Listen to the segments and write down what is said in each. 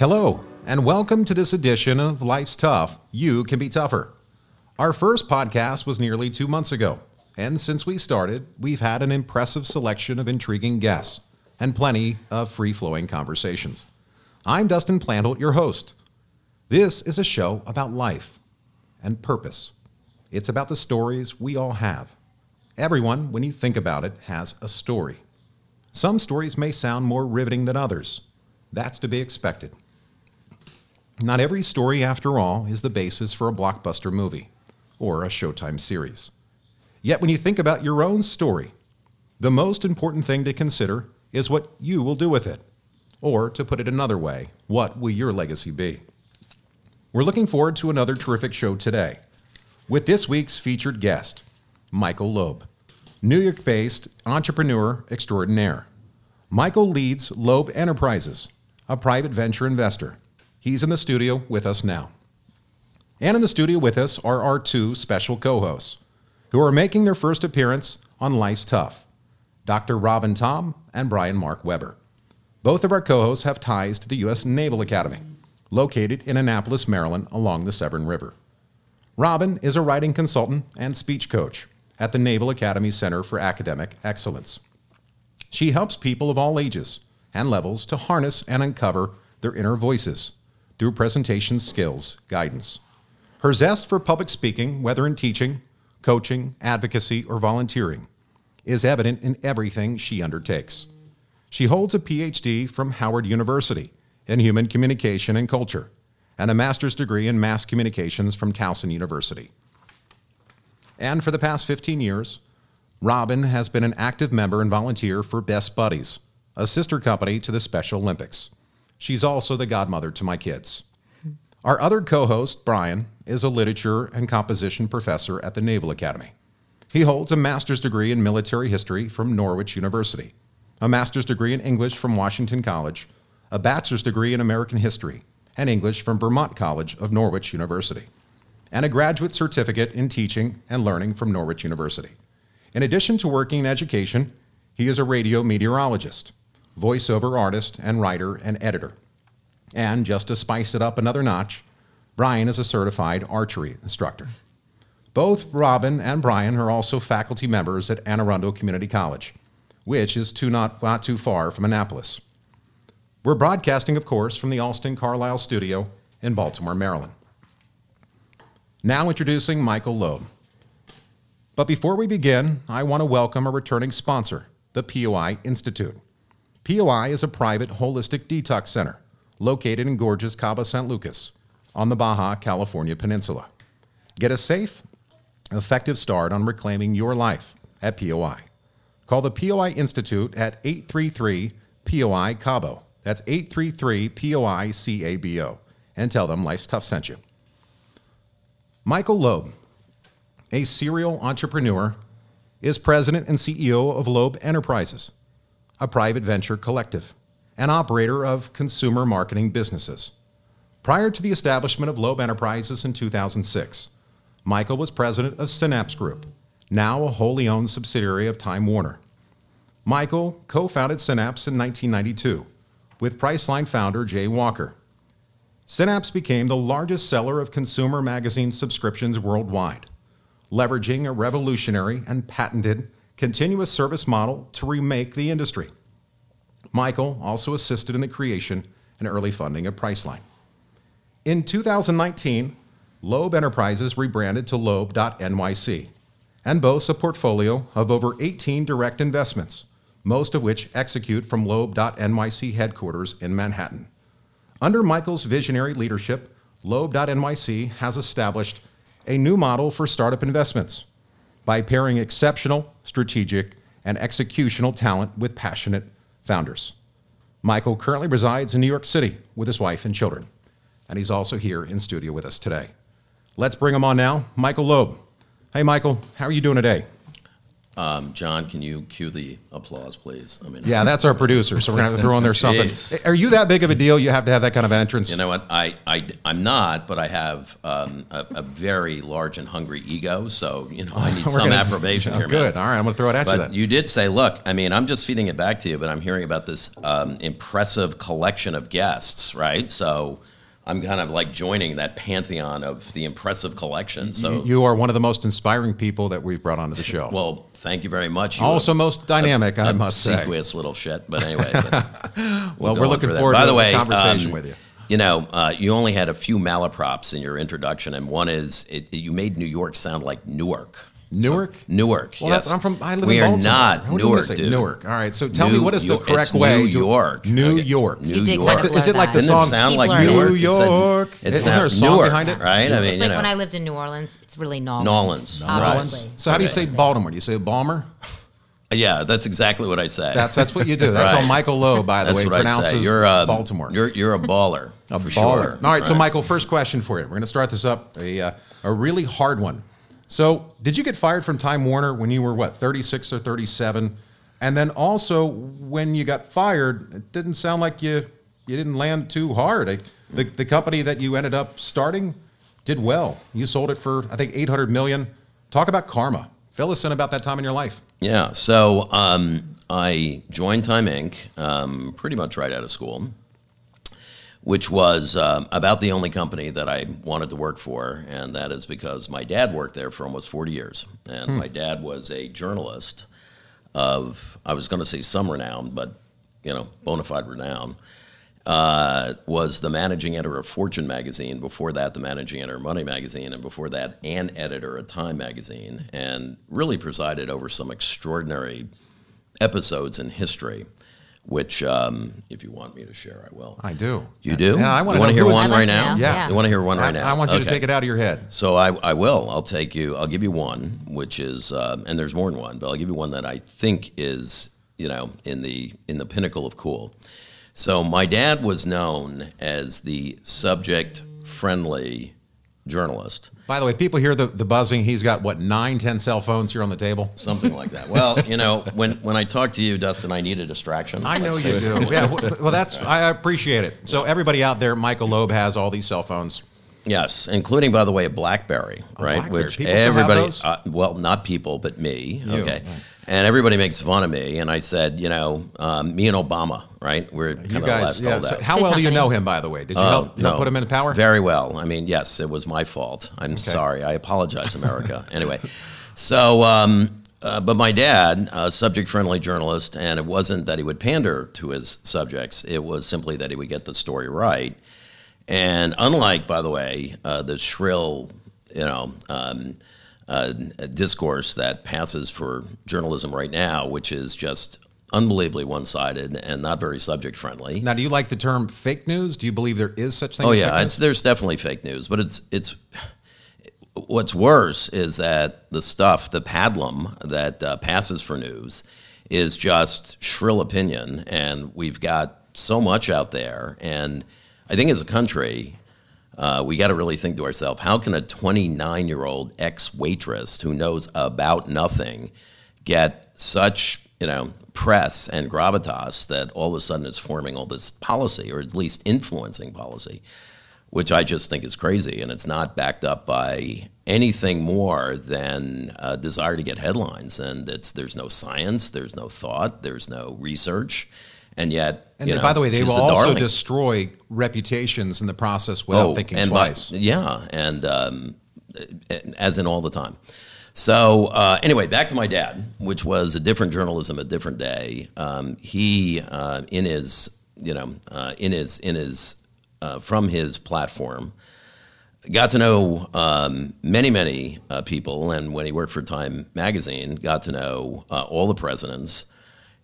Hello, and welcome to this edition of Life's Tough, You Can Be Tougher. Our first podcast was nearly two months ago, and since we started, we've had an impressive selection of intriguing guests and plenty of free flowing conversations. I'm Dustin Plantholt, your host. This is a show about life and purpose. It's about the stories we all have. Everyone, when you think about it, has a story. Some stories may sound more riveting than others. That's to be expected. Not every story, after all, is the basis for a blockbuster movie or a Showtime series. Yet, when you think about your own story, the most important thing to consider is what you will do with it. Or, to put it another way, what will your legacy be? We're looking forward to another terrific show today with this week's featured guest, Michael Loeb, New York based entrepreneur extraordinaire. Michael leads Loeb Enterprises, a private venture investor. He's in the studio with us now. And in the studio with us are our two special co hosts who are making their first appearance on Life's Tough Dr. Robin Tom and Brian Mark Weber. Both of our co hosts have ties to the U.S. Naval Academy, located in Annapolis, Maryland, along the Severn River. Robin is a writing consultant and speech coach at the Naval Academy Center for Academic Excellence. She helps people of all ages and levels to harness and uncover their inner voices through presentation skills guidance. Her zest for public speaking, whether in teaching, coaching, advocacy, or volunteering, is evident in everything she undertakes. She holds a PhD from Howard University in Human Communication and Culture and a master's degree in Mass Communications from Towson University. And for the past 15 years, Robin has been an active member and volunteer for Best Buddies, a sister company to the Special Olympics. She's also the godmother to my kids. Our other co host, Brian, is a literature and composition professor at the Naval Academy. He holds a master's degree in military history from Norwich University, a master's degree in English from Washington College, a bachelor's degree in American history and English from Vermont College of Norwich University, and a graduate certificate in teaching and learning from Norwich University. In addition to working in education, he is a radio meteorologist, voiceover artist, and writer and editor. And just to spice it up another notch, Brian is a certified archery instructor. Both Robin and Brian are also faculty members at Anne Arundel Community College, which is too not, not too far from Annapolis. We're broadcasting, of course, from the Alston Carlisle studio in Baltimore, Maryland. Now introducing Michael Loeb. But before we begin, I want to welcome a returning sponsor, the POI Institute. POI is a private holistic detox center located in gorgeous Cabo San Lucas on the Baja California Peninsula. Get a safe, effective start on reclaiming your life at POI. Call the POI Institute at 833 POI Cabo. That's 833 POI CABO. And tell them Life's Tough sent you. Michael Loeb, a serial entrepreneur, is president and CEO of Loeb Enterprises, a private venture collective, and operator of consumer marketing businesses. Prior to the establishment of Loeb Enterprises in 2006, Michael was president of Synapse Group, now a wholly owned subsidiary of Time Warner. Michael co founded Synapse in 1992 with Priceline founder Jay Walker. Synapse became the largest seller of consumer magazine subscriptions worldwide, leveraging a revolutionary and patented continuous service model to remake the industry. Michael also assisted in the creation and early funding of Priceline. In 2019, Loeb Enterprises rebranded to Loeb.nyc and boasts a portfolio of over 18 direct investments, most of which execute from Loeb.nyc headquarters in Manhattan. Under Michael's visionary leadership, Loeb.nyc has established a new model for startup investments by pairing exceptional, strategic, and executional talent with passionate founders. Michael currently resides in New York City with his wife and children, and he's also here in studio with us today. Let's bring him on now, Michael Loeb. Hey, Michael, how are you doing today? Um, John, can you cue the applause, please? I mean, Yeah, that's our producer, so we're gonna have to throw in there something. Jeez. Are you that big of a deal? You have to have that kind of entrance. You know what? I, I, I'm not, but I have um, a, a very large and hungry ego, so, you know, I need some gonna- approbation Oh, here, man. Good. All right, I'm gonna throw it at you then. you did say, look, I mean, I'm just feeding it back to you, but I'm hearing about this um, impressive collection of guests, right? So I'm kind of like joining that pantheon of the impressive collection. So, you are one of the most inspiring people that we've brought onto the show. well, thank you very much. You also most dynamic, I must say. obsequious little shit, but anyway. but Well, we're looking for forward By to the the way, conversation um, with you. You know, uh, you only had a few malaprops in your introduction, and one is it, you made New York sound like Newark. Newark. Newark. Well, yes. that's, I'm from. I live we in are Baltimore. not What do you wanna Newark, dude. Newark. All right. So tell me, what is the York- correct it's way? New York. New Okay. York. New You did York. kind of Is it like the that. Didn't song it sound like People are- Newark? New It said- York? It Isn't there sound- a song Newark, behind it? right? I mean, It's you like know, when I lived in New Orleans. It's really Nolans. Nolans, right. So how do you say Baltimore? Do you say a Balmer? yeah, that's exactly what I say. That's that's what you do. That's Right. how Michael Loeb, by the That's way, what I pronounces say. You're a, Baltimore. You're you're a baller. A for baller. Sure. All right, so Michael, first question for you. We're going to start this up a uh, a really hard one. So, did you get fired from Time Warner when you were what, 36 or 37? And then also when you got fired, it didn't sound like you you didn't land too hard. The the company that you ended up starting did well. You sold it for I think 800 million. Talk about karma. Fill us in about that time in your life. Yeah. So um, I joined Time Inc. Um, pretty much right out of school, which was um, about the only company that I wanted to work for, and that is because my dad worked there for almost 40 years, and my dad was a journalist of I was going to say some renown, but you know, bona fide renown. Uh, was the managing editor of Fortune magazine. Before that, the managing editor of Money magazine, and before that, an editor at Time magazine, and really presided over some extraordinary episodes in history. Which, um, if you want me to share, I will. I do. You do? Yeah, I want you to hear one right now. know. Yeah. You want to hear one right I, now? I want you to take it out of your head. So I, I will. I'll take you. I'll give you one, which is, um, and there's more than one, but I'll give you one that I think is, you know, in the in the pinnacle of cool. So my dad was known as the subject-friendly journalist, By the way, people hear the, the buzzing. He's got what nine, ten cell phones here on the table. something like that. Well, you know, when when I talk to you, Dustin, I need a distraction. I know you do. Yeah. Well, that's I appreciate it. So everybody out there, Michael Loeb has all these cell phones. Yes, including by the way a BlackBerry, right? BlackBerry. Which People everybody, uh, well, not people, but me. You, okay, right. And everybody makes fun of me. And I said, you know, um, me and Obama, right? We're kind You of guys, last yeah. holdout. So how Good well do you know him, by the way? Did you Oh, help, you help no. put him in power? Very well. I mean, yes, it was my fault. I'm sorry. I apologize, America. anyway, so, um, uh, but my dad, a subject friendly journalist, and it wasn't that he would pander to his subjects, it was simply that he would get the story right. And unlike, by the way, uh, the shrill, you know, um, uh, discourse that passes for journalism right now, which is just unbelievably one sided and not very subject friendly. Now, do you like the term fake news? Do you believe there is such thing? Oh as yeah, there's definitely fake news, but it's it's what's worse is that the stuff, the pablum that uh, passes for news, is just shrill opinion, and we've got so much out there. And I think as a country, uh, we got to really think to ourselves: How can a 29 year old ex waitress who knows about nothing get such you know press and gravitas that all of a sudden is forming all this policy, or at least influencing policy? which I just think is crazy, and it's not backed up by anything more than a desire to get headlines. And it's there's no science, there's no thought, there's no research, and yet, And know, by the way, they will also darling. destroy reputations in the process without thinking Oh, and by- twice. yeah, and um, as in all the time. So uh, anyway, back to my dad, which was a different journalism, a different day. Um, he uh, in his you know uh, in his in his uh, from his platform got to know um, many many uh, people, and when he worked for Time magazine, got to know uh, all the presidents.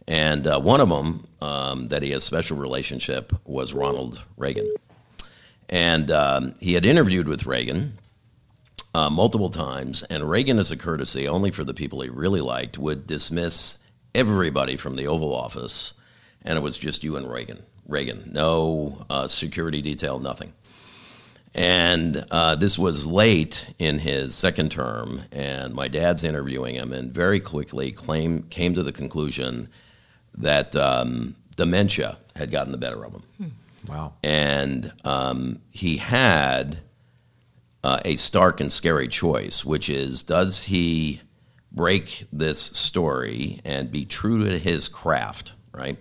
And uh, one of them um, that he has special relationship was Ronald Reagan. And um, he had interviewed with Reagan uh, multiple times, and Reagan, as a courtesy, only for the people he really liked, would dismiss everybody from the Oval Office, and it was just you and Reagan. Reagan, no uh, security detail, nothing. And uh, this was late in his second term, and my dad's interviewing him, and very quickly claim, came to the conclusion that um, dementia had gotten the better of him. Wow. And um, he had uh, a stark and scary choice, which is does he break this story and be true to his craft, right?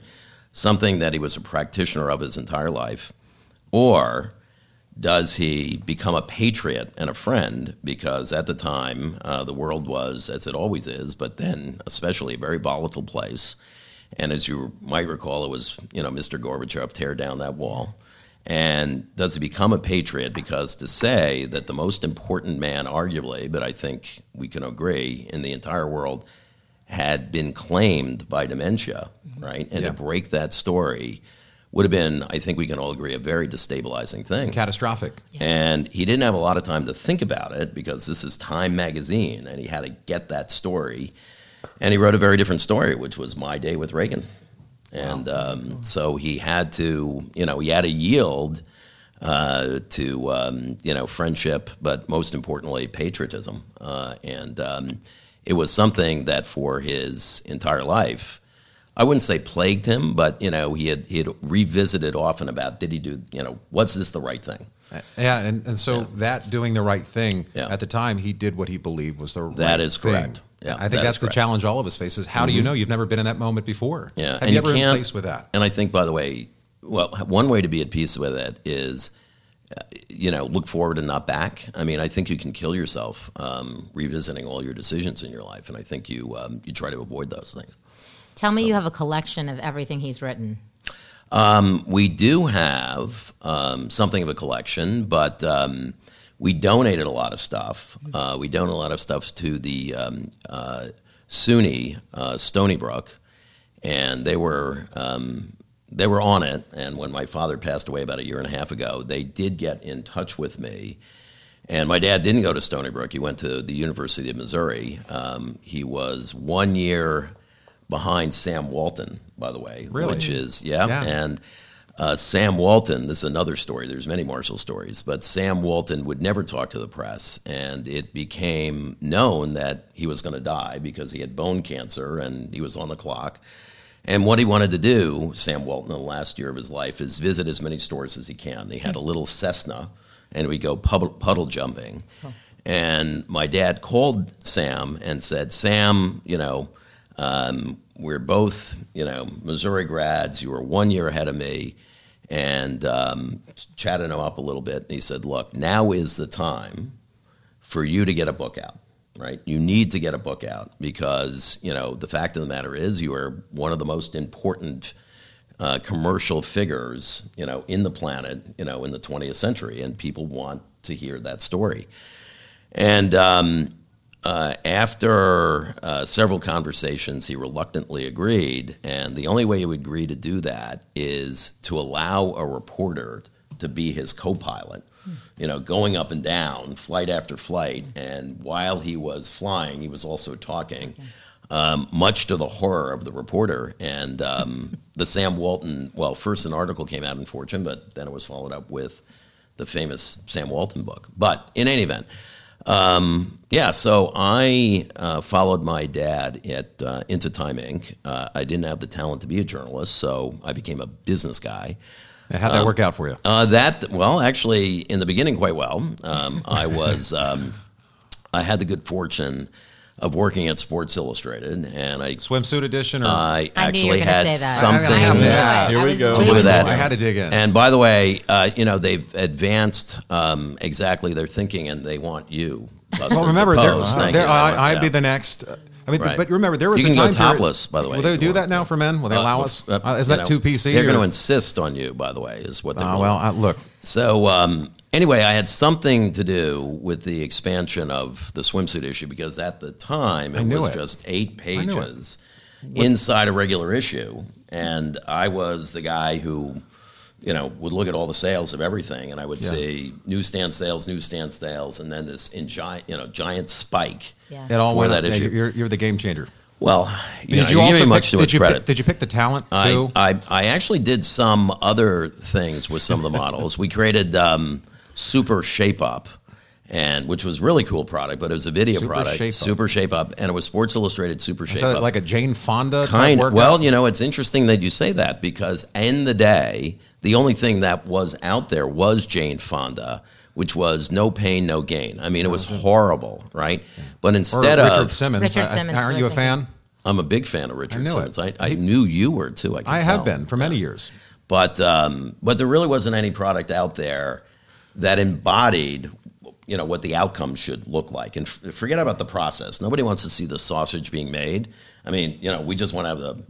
Something that he was a practitioner of his entire life, or does he become a patriot and a friend? Because at the time, uh, the world was, as it always is, but then especially a very volatile place. And as you might recall, it was, you know, Mr. Gorbachev tear down that wall. And does he become a patriot? Because to say that the most important man, arguably, but I think we can agree, in the entire world had been claimed by dementia, mm-hmm. right? And Yeah. to break that story would have been, I think we can all agree, a very destabilizing thing. Catastrophic. And he didn't have a lot of time to think about it because this is Time magazine and he had to get that story. And he wrote a very different story, which was My Day with Reagan. And um, so he had to, you know, he had to yield uh, to, um, you know, friendship, but most importantly, patriotism. Uh, and um, it was something that for his entire life, I wouldn't say plagued him, but you know, he had he had revisited often about did he do you know was this the right thing? Yeah, and, and so that doing the right thing Yeah. at the time, he did what he believed was the right That is thing. Correct. Yeah, I think that that's the correct. challenge all of us faces. How do you know you've never been in that moment before? Yeah, Have and you you ever been can't- faced with that? And I think, by the way, well, one way to be at peace with it is, uh, you know, look forward and not back. I mean, I think you can kill yourself um, revisiting all your decisions in your life, and I think you um, you try to avoid those things. Tell me you have a collection of everything he's written. We do have um, something of a collection, but um, we donated a lot of stuff. Uh, we donated a lot of stuff to the um, uh, SUNY uh, Stony Brook, and they were um, they were on it. And when my father passed away about a year and a half ago, they did get in touch with me. And my dad didn't go to Stony Brook. He went to the University of Missouri. Um, he was one year behind Sam Walton, by the way, Really? which is yeah. Yeah. And uh, Sam Walton, this is another story. There's many Marshall stories, but Sam Walton would never talk to the press, and it became known that he was going to die because he had bone cancer and he was on the clock. And what he wanted to do, Sam Walton, in the last year of his life, is visit as many stores as he can. He had a little Cessna, and we go puddle, puddle jumping. And my dad called Sam and said, Sam, you know, um, we're both, you know, Missouri grads. You were one year ahead of me. And um, chatted him up a little bit. And he said, look, now is the time for you to get a book out, right? You need to get a book out because, you know, the fact of the matter is you are one of the most important uh, commercial figures, you know, in the planet, you know, in the 20th century, and people want to hear that story. And um, uh, after uh, several conversations, he reluctantly agreed. And the only way he would agree to do that is to allow a reporter to be his co pilot, you know, going up and down, flight after flight. And while he was flying, he was also talking. Um, much to the horror of the reporter. And um, the Sam Walton, well, first an article came out in Fortune, but then it was followed up with the famous Sam Walton book. But in any event, um, yeah, so I uh, followed my dad at uh, into Time Inc. Uh, I didn't have the talent to be a journalist, so I became a business guy. How'd that work out for you? Uh, that well, actually, in the beginning, quite well. Um, I was um, I had the good fortune of working at Sports Illustrated, and I Swimsuit edition or I I knew you actually were gonna had something I knew Yeah. Here we was go. waiting with that. I had to dig in. And by the way, uh, you know they've advanced um, exactly their thinking, and they want you. Buster, well, remember, to there, pose. uh, Thank there, you I, I'd Yeah. be the next. uh, I mean, Right. but remember, there was You a can go time period- topless, by the way, Will they do that now for men? Will they Uh, allow us? uh, Uh, is that know, too PC? They're or- going to insist on you, by the way, is what they're Uh, well, uh, look, So um, anyway, I had something to do with the expansion of the swimsuit issue because at the time it was it. just eight pages inside a regular issue, and I was the guy who, you know, would look at all the sales of everything, and I would Yeah. see newsstand sales, newsstand sales, and then this in giant, you know, giant spike. Yeah. it all went that up. Yeah. You're, you're the game changer. Well, you, did know, you you're also giving much pick, too did much you credit. Pick, did you pick the talent I, too? I, I actually did some other things with some of the models. we created um, Super Shape Up, and which was really cool product, but it was a video Super product, Shape Up. Super Shape Up, and it was Sports Illustrated Super Shape So Up. like a Jane Fonda type Kind workout? well, you know, it's interesting that you say that because in the day, the only thing that was out there was Jane Fonda, which was no pain, no gain. I mean, it was horrible, right? But or instead Richard of, Simmons. Richard I- I- Simmons, Aren't you a fan? I'm a big fan of Richard knew Simmons. it. I, I knew you were too. I, can I have been for many years. but um, but there really wasn't any product out there that embodied you know what the outcome should look like and f- forget about the process nobody wants to see the sausage being made i mean you know we just want to have the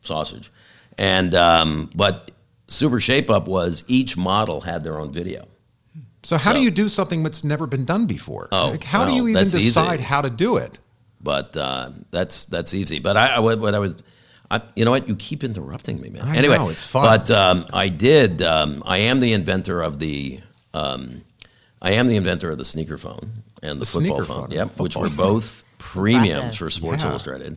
sausage and um, but super shape up was each model had their own video So how do you do something that's never been done before? Oh, Like, how do you even that's easy. decide how to do it? but uh, that's that's easy. But I, I what what I was, I, you know what? You keep interrupting me, man. I anyway, know, it's fun. But um, I did. Um, I am the inventor of the. Um, I am the inventor of the sneaker phone and the, The football phone. phone, Yep, which were both premiums for Sports Yeah. Illustrated.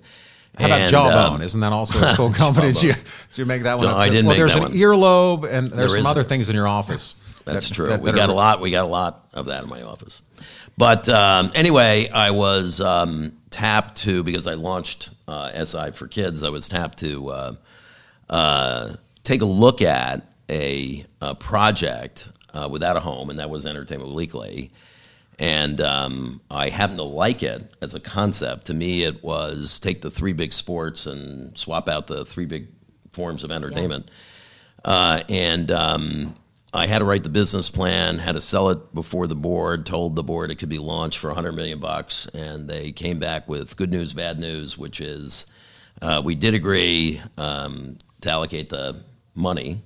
How about And, Jawbone? um, Isn't that also a cool company? Did you, did you make that one? No, up I too? didn't Well, make there's that an one. earlobe, and there's There some is- other things in your office. That's that- true. that- we got are- a lot. We got a lot of that in my office. But um, anyway, I was um, tapped to because I launched uh, SI for Kids. I was tapped to uh, uh, take a look at a, a project uh, without a home, and that was Entertainment Weekly. And um, I happen to like it as a concept. To me, it was take the three big sports and swap out the three big forms of entertainment. Uh, and um, I had to write the business plan, had to sell it before the board, told the board it could be launched for 100 million bucks, and they came back with good news, bad news, which is uh, we did agree um, to allocate the money,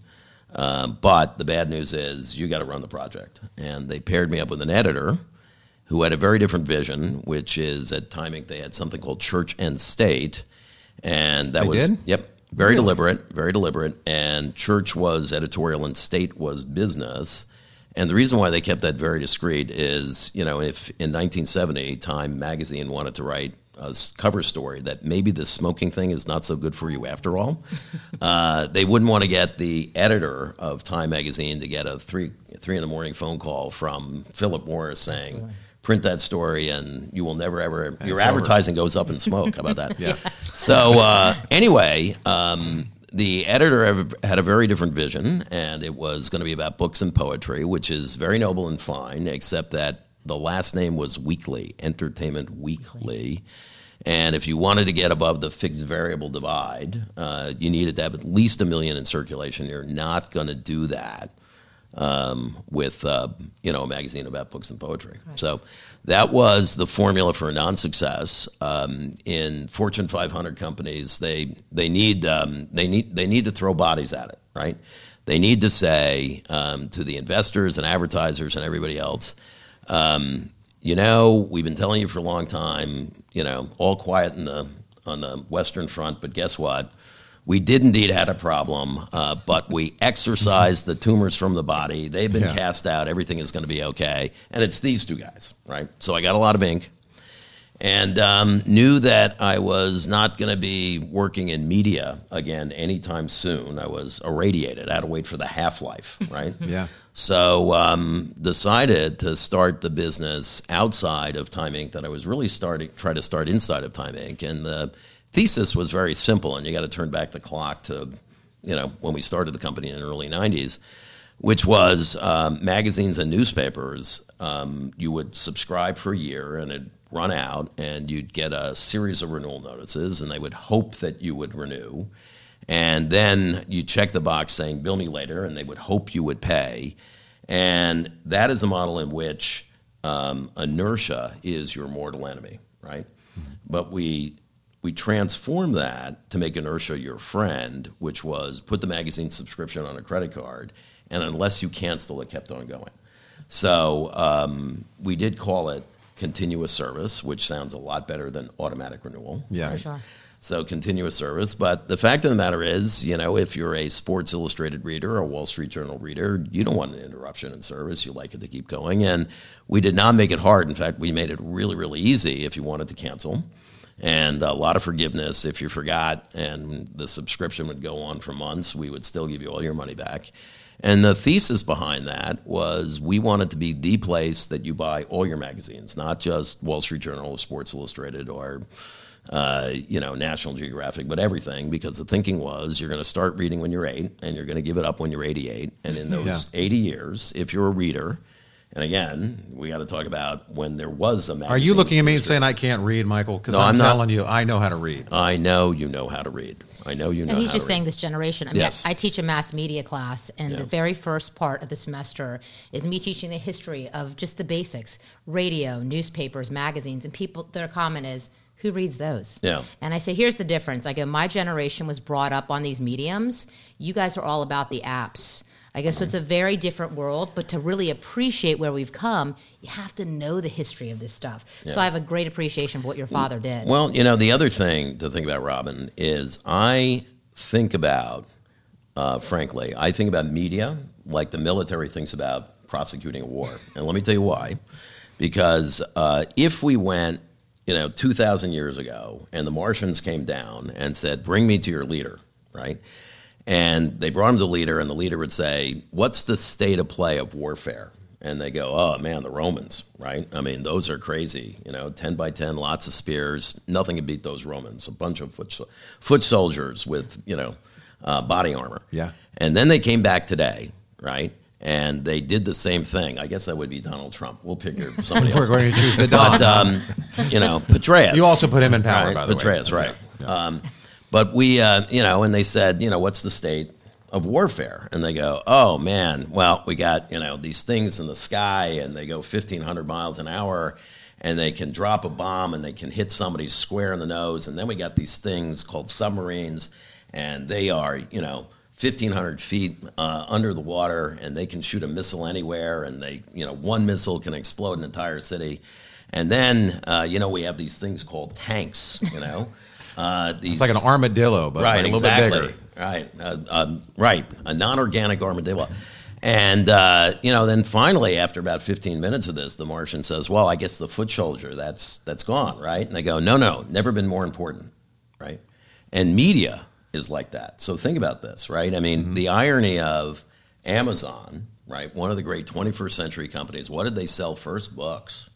um, but the bad news is you got to run the project. And they paired me up with an editor who had a very different vision, which is at Time they had something called Church and State, and that They was did? yep very deliberate, very deliberate. And Church was editorial and State was business. And the reason why they kept that very discreet is, you know, if in 1970 Time magazine wanted to write a s- cover story that maybe the smoking thing is not so good for you after all, uh, they wouldn't want to get the editor of Time magazine to get a three three in the morning phone call from Philip Morris saying, "Print that story, and you will never ever your it's over." advertising goes up in smoke." How about that? yeah. So uh, anyway. Um, the editor had a very different vision, and it was going to be about books and poetry, which is very noble and fine, except that the last name was Weekly, Entertainment Weekly. And if you wanted to get above the fixed variable divide, uh, you needed to have at least a million in circulation. You're not going to do that um, with uh, you know a magazine about books and poetry. So that was the formula for a non-success. Um, in Fortune 500 companies, they they need um, they need they need to throw bodies at it, right? They need to say um, to the investors and advertisers and everybody else, um, you know, we've been telling you for a long time, you know, all quiet in the on the Western Front, but guess what? We did indeed had a problem, uh, but we exorcised the tumors from the body. They've been Yeah. cast out. Everything is going to be okay. And it's these two guys, right? So I got a lot of ink and um, knew that I was not going to be working in media again anytime soon. I was irradiated. I had to wait for the half life, right? Yeah. So um, decided to start the business outside of Time Inc. That I was really starting try to start inside of Time Inc. And the thesis was very simple, and you got to turn back the clock to you know when we started the company in the early '90s, which was um, magazines and newspapers. Um, you would subscribe for a year, and it'd run out, and you'd get a series of renewal notices, and they would hope that you would renew. And then you check the box saying, bill me later, and they would hope you would pay. And that is a model in which um, inertia is your mortal enemy, right? But we, we transform that to make inertia your friend, which was put the magazine subscription on a credit card, and unless you cancel, it kept on going. So um, we did call it continuous service, which sounds a lot better than automatic renewal. Yeah. For sure. So continuous service. But the fact of the matter is, you know, if you're a Sports Illustrated reader or a Wall Street Journal reader, you don't want an interruption in service. You like it to keep going. And we did not make it hard. In fact, we made it really, really easy if you wanted to cancel. And a lot of forgiveness if you forgot and the subscription would go on for months. We would still give you all your money back. And the thesis behind that was we wanted to be the place that you buy all your magazines, not just Wall Street Journal or Sports Illustrated or uh, you know National Geographic, but everything. Because the thinking was you're going to start reading when you're eight, and you're going to give it up when you're 88. And in those Yeah. 80 years, if you're a reader, and again, we got to talk about when there was a magazine. Are you looking at me and saying I can't read, Michael? Because No, I'm, I'm not. telling you, I know how to read. I know you know how to read. I know you know. And he's how just to saying read. this generation. I mean, Yes. I, I teach a mass media class, and Yeah. the very first part of the semester is me teaching the history of just the basics radio, newspapers, magazines. And people, their comment is, who reads those? Yeah. And I say, here's the difference. I go, my generation was brought up on these mediums. You guys are all about the apps. I guess so it's a very different world, but to really appreciate where we've come, you have to know the history of this stuff. So I have a great appreciation of what your father did. Well, you know, the other thing to think about, Robin, is I think about, uh, frankly, I think about media like the military thinks about prosecuting a war. And let me tell you why. Because uh, if we went, you know, 2,000 years ago and the Martians came down and said, bring me to your leader, right? And they brought him to the leader, and the leader would say, What's the state of play of warfare? And they go, Oh man, the Romans, right? I mean, those are crazy. You know, 10 by 10, lots of spears. Nothing can beat those Romans. A bunch of foot, foot soldiers with, you know, uh, body armor. Yeah. And then they came back today, right? And they did the same thing. I guess that would be Donald Trump. We'll pick somebody We're else. going to choose the Don. But, um, you know, Petraeus. You also put him in power, right? by the way. Petraeus, right. Yeah. Um, but we, uh, you know, and they said, you know, what's the state of warfare? And they go, oh man, well, we got you know these things in the sky, and they go 1,500 miles an hour, and they can drop a bomb, and they can hit somebody square in the nose, and then we got these things called submarines, and they are, you know. 1500 feet uh, under the water and they can shoot a missile anywhere and they you know one missile can explode an entire city and then uh, you know we have these things called tanks you know uh, these It's like an armadillo, but right, like a little exactly. bit bigger. Right, uh, um, right, a non-organic armadillo. And uh, you know, then finally, after about 15 minutes of this, the Martian says, "Well, I guess the foot soldier that's that's gone, right?" And they go, "No, no, never been more important, right?" And media is like that. So think about this, right? I mean, the irony of Amazon, right? One of the great 21st century companies. What did they sell first? Books,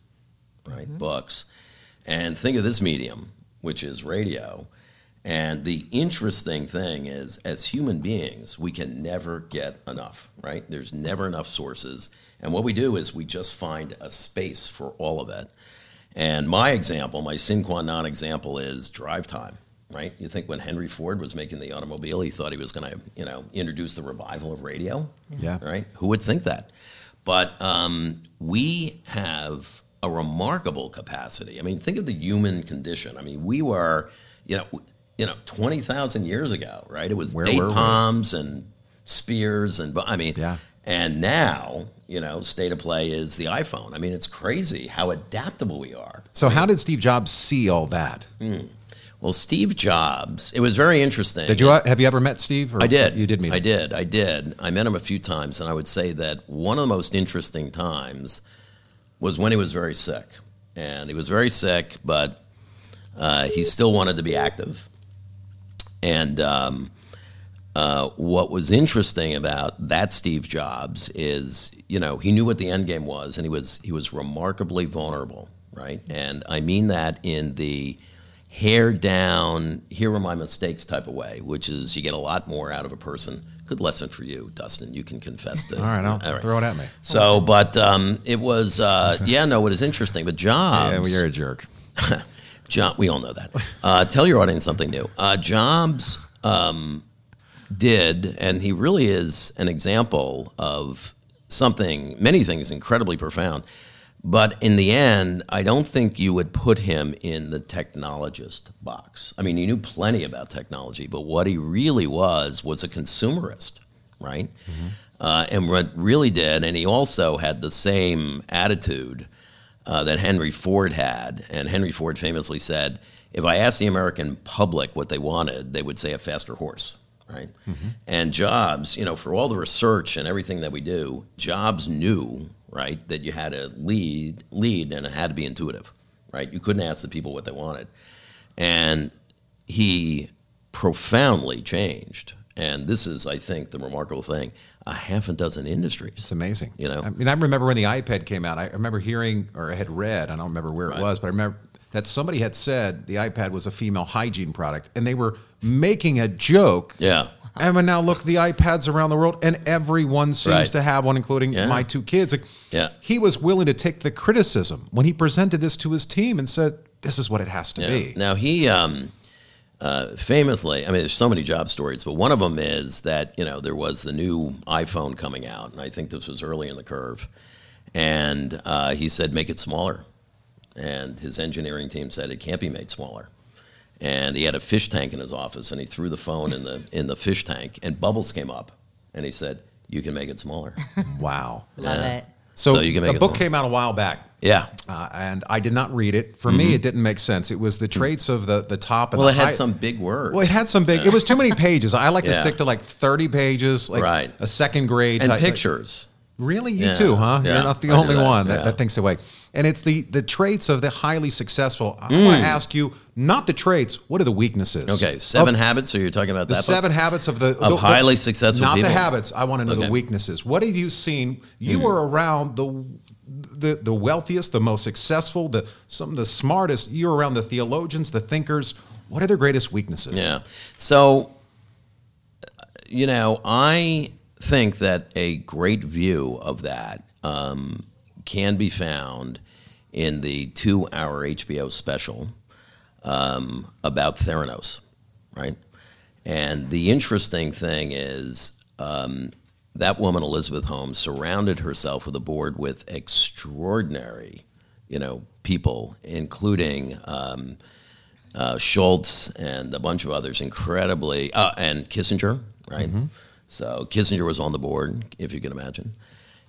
right? Books. And think of this medium, which is radio. And the interesting thing is, as human beings, we can never get enough, right? There's never enough sources. And what we do is we just find a space for all of it. And my example, my sine qua non example is drive time, right? You think when Henry Ford was making the automobile, he thought he was going to, you know, introduce the revival of radio? Yeah. right? Who would think that? But um, we have a remarkable capacity. I mean, think of the human condition. I mean, we were, you know, you know, twenty thousand years ago, right? It was Where date were we? palms and spears, and I mean, Yeah. And now, you know, state of play is the iPhone. I mean, it's crazy how adaptable we are. So how did Steve Jobs see all that? Hmm. Well, Steve Jobs, it was very interesting. Did you uh, have you ever met Steve? Or I did. You did meet. I did. I did. I met him a few times, and I would say that one of the most interesting times was when he was very sick, and he was very sick, but uh, he still wanted to be active. And um, uh, what was interesting about that Steve Jobs is, you know, he knew what the end game was, and he was he was remarkably vulnerable, right? And I mean that in the hair down, here are my mistakes type of way, which is you get a lot more out of a person. Good lesson for you, Dustin. You can confess to. All right, I'll All right. throw it at me. So, but um, it was, uh, yeah, no, it is interesting. But Jobs, Yeah, well, you're a jerk. John, we all know that. Uh, tell your audience something new. Uh, Jobs um, did, and he really is an example of something, many things incredibly profound. But in the end, I don't think you would put him in the technologist box. I mean, he knew plenty about technology, but what he really was was a consumerist, right? Uh, and what really did, and he also had the same attitude uh, that Henry Ford had. And Henry Ford famously said, if I asked the American public what they wanted, they would say a faster horse, right? And Jobs, you know, for all the research and everything that we do, Jobs knew, right, that you had to lead, lead, and it had to be intuitive, right? You couldn't ask the people what they wanted. And he profoundly changed And this is, I think, the remarkable thing: a half a dozen industries. It's amazing. You know? I mean, I remember when the iPad came out. I remember hearing, or I had read, I don't remember where Right. it was, but I remember that somebody had said the iPad was a female hygiene product, and they were making a joke. Yeah. And now look, the iPads around the world, and everyone seems Right. to have one, including Yeah. my two kids. Like, Yeah. He was willing to take the criticism when he presented this to his team and said, "This is what it has to Yeah. be." Now he um, uh, famously, I mean, there's so many job stories, but one of them is that you know there was the new iPhone coming out, and I think this was early in the curve, and uh, he said make it smaller, and his engineering team said it can't be made smaller, and he had a fish tank in his office, and he threw the phone in the in the fish tank, and bubbles came up, and he said you can make it smaller. Wow. Love Yeah. it. So, So you can make the it book smaller. came out a while back. yeah. Uh, and I did not read it. For me, it didn't make sense. It was the traits of the the top and Mm-hmm. Well, the it had high- some big words. Well, it had some big. It was too many pages. I like to stick to like thirty pages, like Right. a second grade and type- pictures. Really, you Yeah, too, huh? yeah, You're not the I only that, one that, yeah. that thinks that way. And it's the the traits of the highly successful. I Mm. want to ask you, not the traits. What are the weaknesses? Okay, seven Of habits. Or you're talking about the that? book? seven habits of the Of the- highly successful Not the habits. I want to know the Okay. Hmm. weaknesses. What have you seen? You were around the the the wealthiest, the most successful, the some of the smartest. You're around the theologians, the thinkers. What are their greatest weaknesses? Yeah. So, you know, I think that a great view of that um, can be found in the two hour HBO special um, about Theranos, right? And the interesting thing is um, that woman, Elizabeth Holmes, surrounded herself with a board with extraordinary, you know, people, including um, uh, Shultz and a bunch of others, incredibly, uh, and Kissinger, right? So Kissinger was on the board, if you can imagine.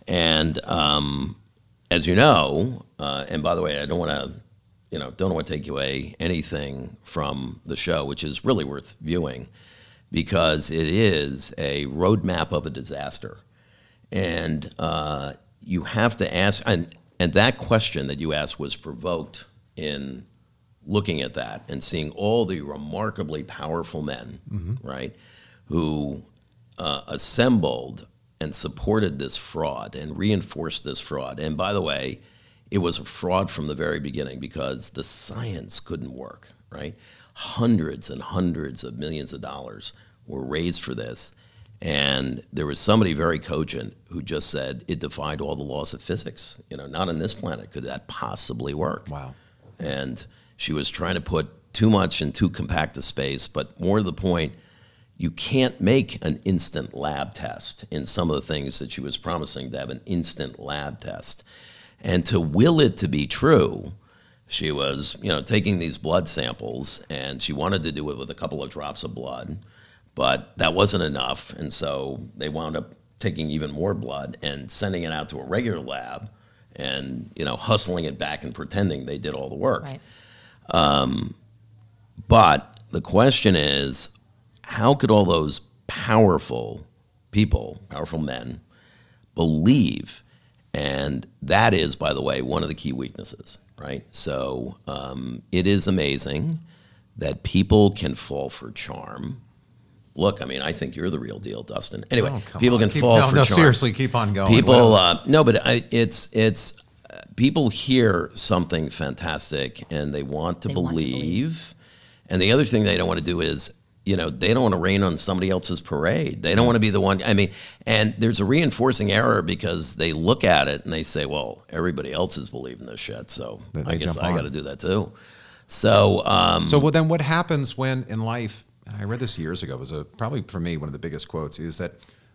And um, as you know, uh, and by the way, I don't want to, you know, don't want to take away anything from the show, which is really worth viewing, because it is a roadmap of a disaster, and uh, you have to ask, and and that question that you asked was provoked in looking at that and seeing all the remarkably powerful men, right, who uh, assembled and supported this fraud and reinforced this fraud. And by the way, it was a fraud from the very beginning because the science couldn't work, right? Hundreds and hundreds of millions of dollars were raised for this. And there was somebody very cogent who just said it defied all the laws of physics. You know, not on this planet could that possibly work Wow. and she was trying to put too much in too compact a space. But more to the point, you can't make an instant lab test in some of the things that she was promising to have an instant lab test. And to will it to be true, she was, you know, taking these blood samples and she wanted to do it with a couple of drops of blood, but that wasn't enough. And so they wound up taking even more blood and sending it out to a regular lab and, you know, hustling it back and pretending they did all the work. Right. Um, But the question is, how could all those powerful people, powerful men, believe? And that is, by the way, one of the key weaknesses, right? So um, it is amazing that people can fall for charm. Look, I mean, I think you're the real deal, Dustin. Anyway, Oh, people on. can Keep- fall no, for no, charm. seriously, keep on going. People, uh, no, but I, it's it's uh, people hear something fantastic and they want to, They believe, want to believe. And the other thing they don't want to do is, you know, they don't want to rain on somebody else's parade. They don't want to be the one. I mean, and there's a reinforcing error because they look at it and they say, well, everybody else is believing this shit, so They- I they guess I got to do that too. So, um, So well, then what happens when in life? And I read this years ago. It was a probably for me one of the biggest quotes is that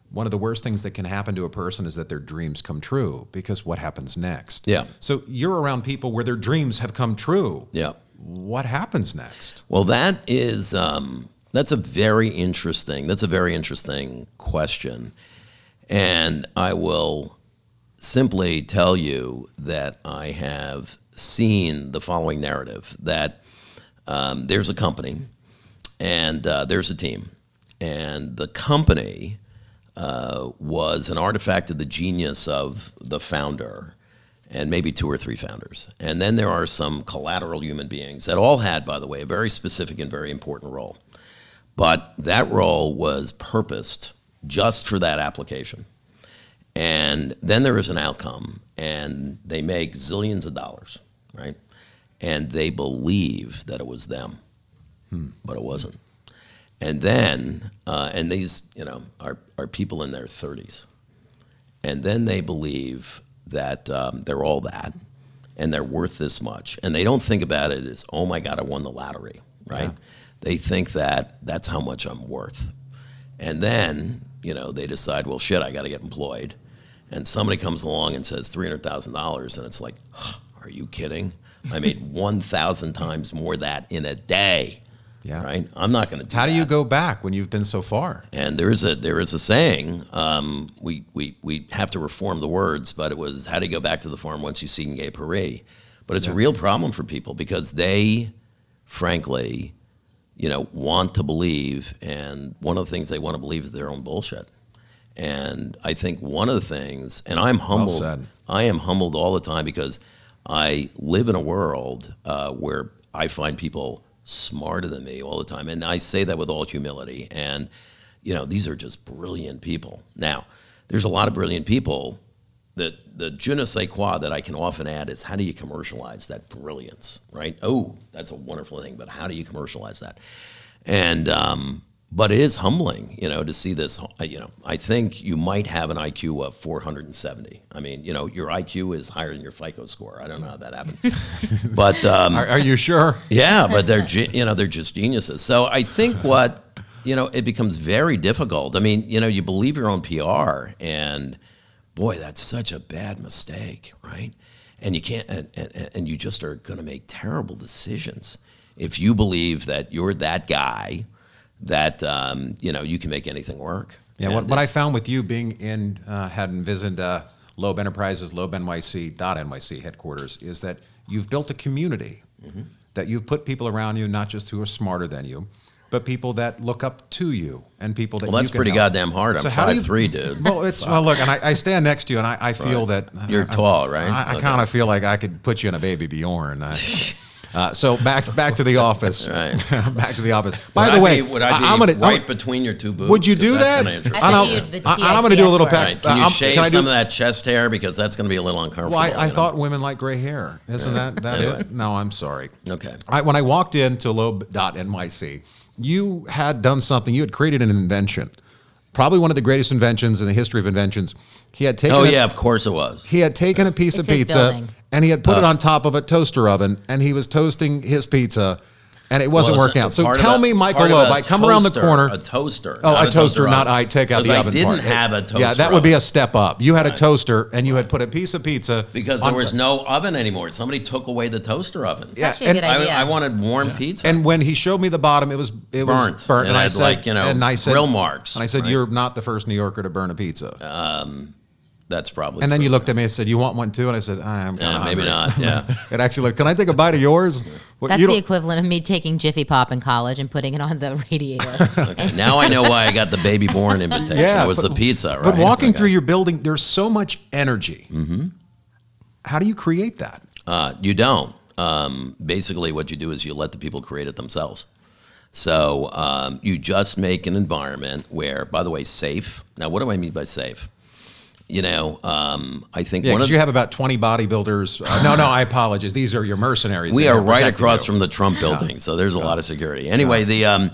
one of the worst things that can happen to a person is that their dreams come true because what happens next? Yeah. So you're around people where their dreams have come true. yeah. What happens next? Well, that is um, that's a very interesting. That's a very interesting question, and I will simply tell you that I have seen the following narrative: that um, there's a company, and uh, there's a team, and the company uh, was an artifact of the genius of the founder and maybe two or three founders. And then there are some collateral human beings that all had, by the way, a very specific and very important role. But that role was purposed just for that application. And then there is an outcome, and they make zillions of dollars, right? And they believe that it was them, but it wasn't. And then, uh, and these, you know, are, are people in their 30s. And then they believe that um, they're all that and they're worth this much. And they don't think about it as, oh my God, I won the lottery, right? Yeah. They think that that's how much I'm worth. And then, you know, they decide, well, shit, I got to get employed. And somebody comes along and says $300,000, and it's like, are you kidding? I made 1,000 times more that in a day. Yeah. Right? I'm not going to How do you go back when you've been so far? And there is a there is a saying. Um, we, we we have to reform the words, but it was how do you go back to the farm once you see Gay parade? But it's a real problem for people because they, frankly, you know, want to believe, and one of the things they want to believe is their own bullshit. And I think one of the things, and I'm humbled. said. I am humbled all the time because I live in a world uh, where I find people smarter than me all the time, and I say that with all humility. And you know, these are just brilliant people. Now, there's a lot of brilliant people. That the je ne sais quoi that I can often add is how do you commercialize that brilliance, right? Oh, that's a wonderful thing, but how do you commercialize that? And um, but it is humbling, you know, to see this. uh, You know, I think you might have an IQ of 470. I mean, you know, your IQ is higher than your FICO score. I don't know how that happened, but um, Are, are you sure? yeah, but they're you know they're just geniuses. So I think what you know it becomes very difficult. I mean, you know, you believe your own PR, and boy, that's such a bad mistake, right? And you can't, and, and, and you just are going to make terrible decisions if you believe that you're that guy that um, you know you can make anything work. Yeah, what, what I found with you being in, uh, hadn't visited uh, Loeb Enterprises, Loeb NYC, dot NYC headquarters, is that you've built a community, Mm-hmm. that you've put people around you, not just who are smarter than you, but people that look up to you and people that well, that's you can pretty help. goddamn hard. I'm So how do you- five three, dude. Well, it's well. Look, and I, I stand next to you, and I, I feel Right. that You're I- tall, right? I, I Okay. kind of feel like I could put you in a baby Bjorn. I- uh, so back back to the office. Right. back to the office. By Would the I way, be, would I be am gonna right I'm- between your two boobs? Would you 'Cause do that? I I think know- you'd- the I- I'm going to do a little TITS. Right. Can you I'm- shave can I do- some of that chest hair because that's going to be a little uncomfortable. Well, I, I you know? thought women like gray hair. Isn't that that Anyway. it? No, I'm sorry. Okay. I, when I walked into Loeb.nyc, you had done something. You had created an invention, probably one of the greatest inventions in the history of inventions. He had taken. Oh a- yeah, of course it was. He had taken a piece It's of pizza building. and he had put it Uh. on top of a toaster oven and he was toasting his pizza and it wasn't Well, working out. So tell a- me, Michael part of Loeb, a I come around the corner. A toaster. Oh, not a toaster, not I take out the Because oven I didn't part. have a toaster. Yeah, that would be a step up. You had a toaster and you had put a piece of pizza because there on- was no oven anymore. Somebody took away the toaster oven. Yeah, actually a and good I, idea. I wanted warm pizza. And when he showed me the bottom, it was it Burnt. was burnt, And and, I had, said, like, you know, and I said, grill marks, And I said, right? "You're not the first New Yorker to burn a pizza." Um, that's probably. and then true. you looked at me and said, "You want one too?" And I said, "I'm kind Yeah, of maybe not. Yeah. It actually looked. Can I take a bite of yours? Well, That's you the equivalent of me taking Jiffy Pop in college and putting it on the radiator. Okay, now I know why I got the baby born invitation. Yeah, it was but- the pizza, right? But walking Okay. through your building, there's so much energy. Mm-hmm. How do you create that? Uh, you don't. Um, basically, what you do is you let the people create it themselves. So um, you just make an environment where, by the way, safe. Now, what do I mean by safe? You know, um, I think Yeah, one of you have about 20 bodybuilders. Uh, no, no, I apologize. These are your mercenaries. we are right across you. from the Trump building, so there's a lot of security. Anyway, the um,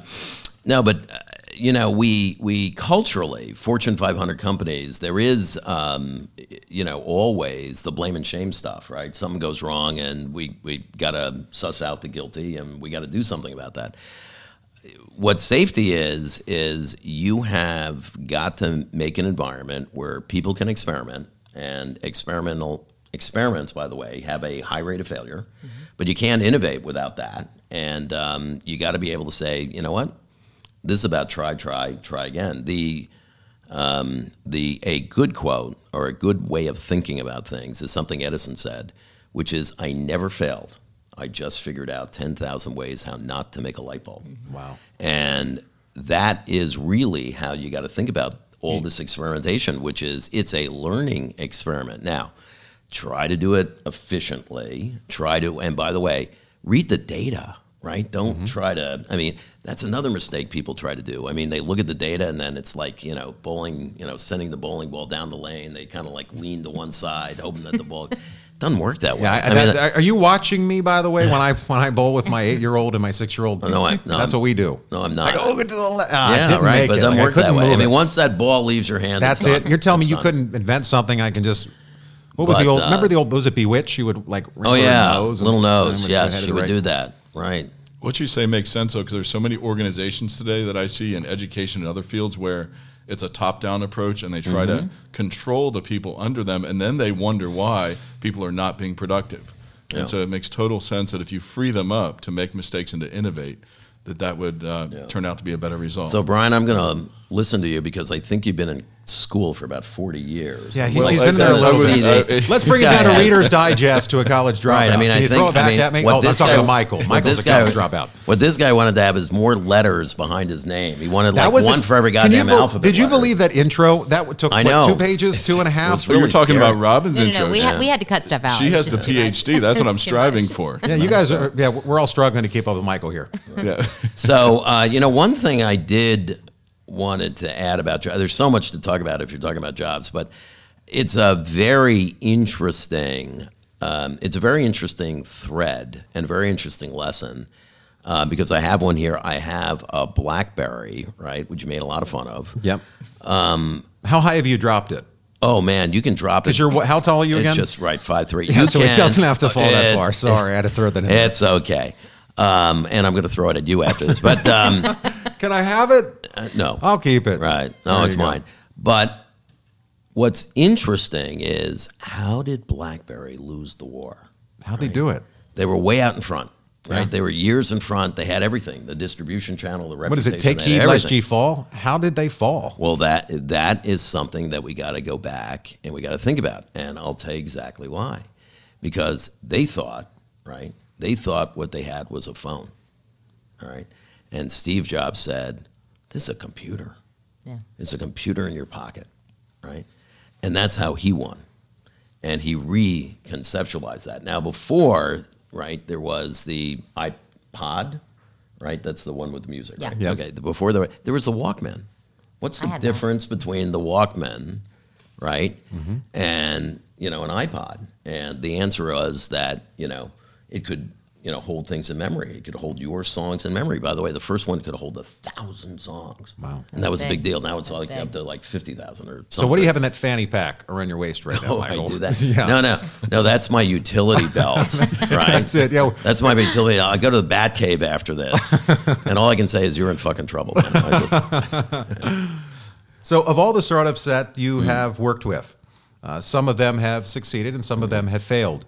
no, but uh, you know, we we culturally, Fortune 500 companies, there is um, you know always the blame and shame stuff, right? Something goes wrong, and we we got to suss out the guilty, and we got to do something about that what safety is is you have got to make an environment where people can experiment and experimental experiments by the way have a high rate of failure but you can't innovate without that. And um, you got to be able to say you know what? This is about try try try again. The um, the a good quote or a good way of thinking about things is something edison said which is i never failed i just figured out 10000 ways how not to make a light bulb mm-hmm. Wow. and that is really how you got to think about all mm. this experimentation, which is it's a learning experiment. Now, try to do it efficiently. Try to, and by the way, read the data, right? Don't mm-hmm. try to. I mean, that's another mistake people try to do. I mean, they look at the data and then it's like you know, bowling, you know, sending the bowling ball down the lane. They kind of like lean to one side, hoping that the ball doesn't work that way. Yeah, I, I mean, that, are you watching me by the way when I when I bowl with my eight year old and my six year old? No, I- no, that's I'm- what we do. no, I'm not. I go, "Oh, to the left. Ah, I yeah, didn't right. make But it. it doesn't Like, work that way. I mean, once that ball leaves your hand, That's it's done. it. You're telling me you done. couldn't invent something I can just. What was But, the old? uh, remember the old? Was it Bewitched? She would like. Oh yeah, nose little and nose. then Yes, head she would right. do that. Right. What you say makes sense though, because there's so many organizations today that I see in education and other fields where it's a top-down approach, and they try Mm-hmm. to control the people under them, and then they wonder why people are not being productive. Yeah. And so it makes total sense that if you free them up to make mistakes and to innovate, that that would uh, Yeah. turn out to be a better result. So Brian, I'm going to listen to you because I think you've been in school for about 40 years. Yeah, he, Well, has I- been there a I little was- bit. uh, Let's bring it down to Reader's Digest to a college dropout. Right. I mean, Can I you think. throw it back I mean, at me? what Oh, I'm this guy, to Michael. Michael's this a college guy, dropout. What this guy wanted to have is more letters behind his name. He wanted like one it. for every Can you goddamn bel- alphabet. Did you letter. believe that intro? That took I what, know. two pages, two and a half. was so you're really talking scary. about Robin's No, no, intro. no. We, Yeah. had, we had to cut stuff out. she has the just too much. PhD. That's what I'm striving for. yeah, you guys are. Yeah, we're all struggling to keep up with Michael here. Yeah. So, uh, you know, one thing I did wanted to add about jobs. There's so much to talk about if you're talking about jobs, but it's a very interesting. Um, it's a very interesting thread and a very interesting lesson uh, because I have one here. I have a BlackBerry, right, which you made a lot of fun of. Yep. Um, how high have you dropped it? Oh man, you can drop it. Because you're? How tall are you again? It's just right, five three. yeah, so it doesn't have to fall that far. Sorry, I had to throw that in. It's okay. Um, and I'm going to throw it at you after this, but um, Can I have it? Uh, no. I'll keep it. Right. No, There it's you go. mine. But what's interesting is how did BlackBerry lose the war? How'd they do it? They were way out in front, right? Yeah. They were years in front. They had everything: the distribution channel, the What is reputation. it? Take they had heed lest everything. ye fall. How did they fall? Well, that that is something that we got to go back and we got to think about, and I'll tell you exactly why. Because they thought, right? They thought what they had was a phone, all right. And Steve Jobs said, "This is a computer. Yeah. It's a computer in your pocket, right?" And that's how he won, and he reconceptualized that. Now, before, right, there was the iPod, right? That's the one with the music, Yeah. right? Yeah. Okay. Before there, there was the Walkman. What's the had that. difference between the Walkman, right, Mm-hmm. and you know an iPod? And the answer was that you know it could you know hold things in memory. It could hold your songs in memory. By the way, the first one could hold a thousand songs. Wow. and that was a big. big deal. Now it's That's like big. up to like fifty thousand or something. So what do you have in that fanny pack around your waist right now, Oh, I do that. yeah. No, no, no. That's my utility belt, right? That's it. Yeah. That's my utility. I go to the Bat Cave after this, and all I can say is you're in fucking trouble. Man. I just- So, of all the startups that you Mm. have worked with, uh, some of them have succeeded and some of them have failed.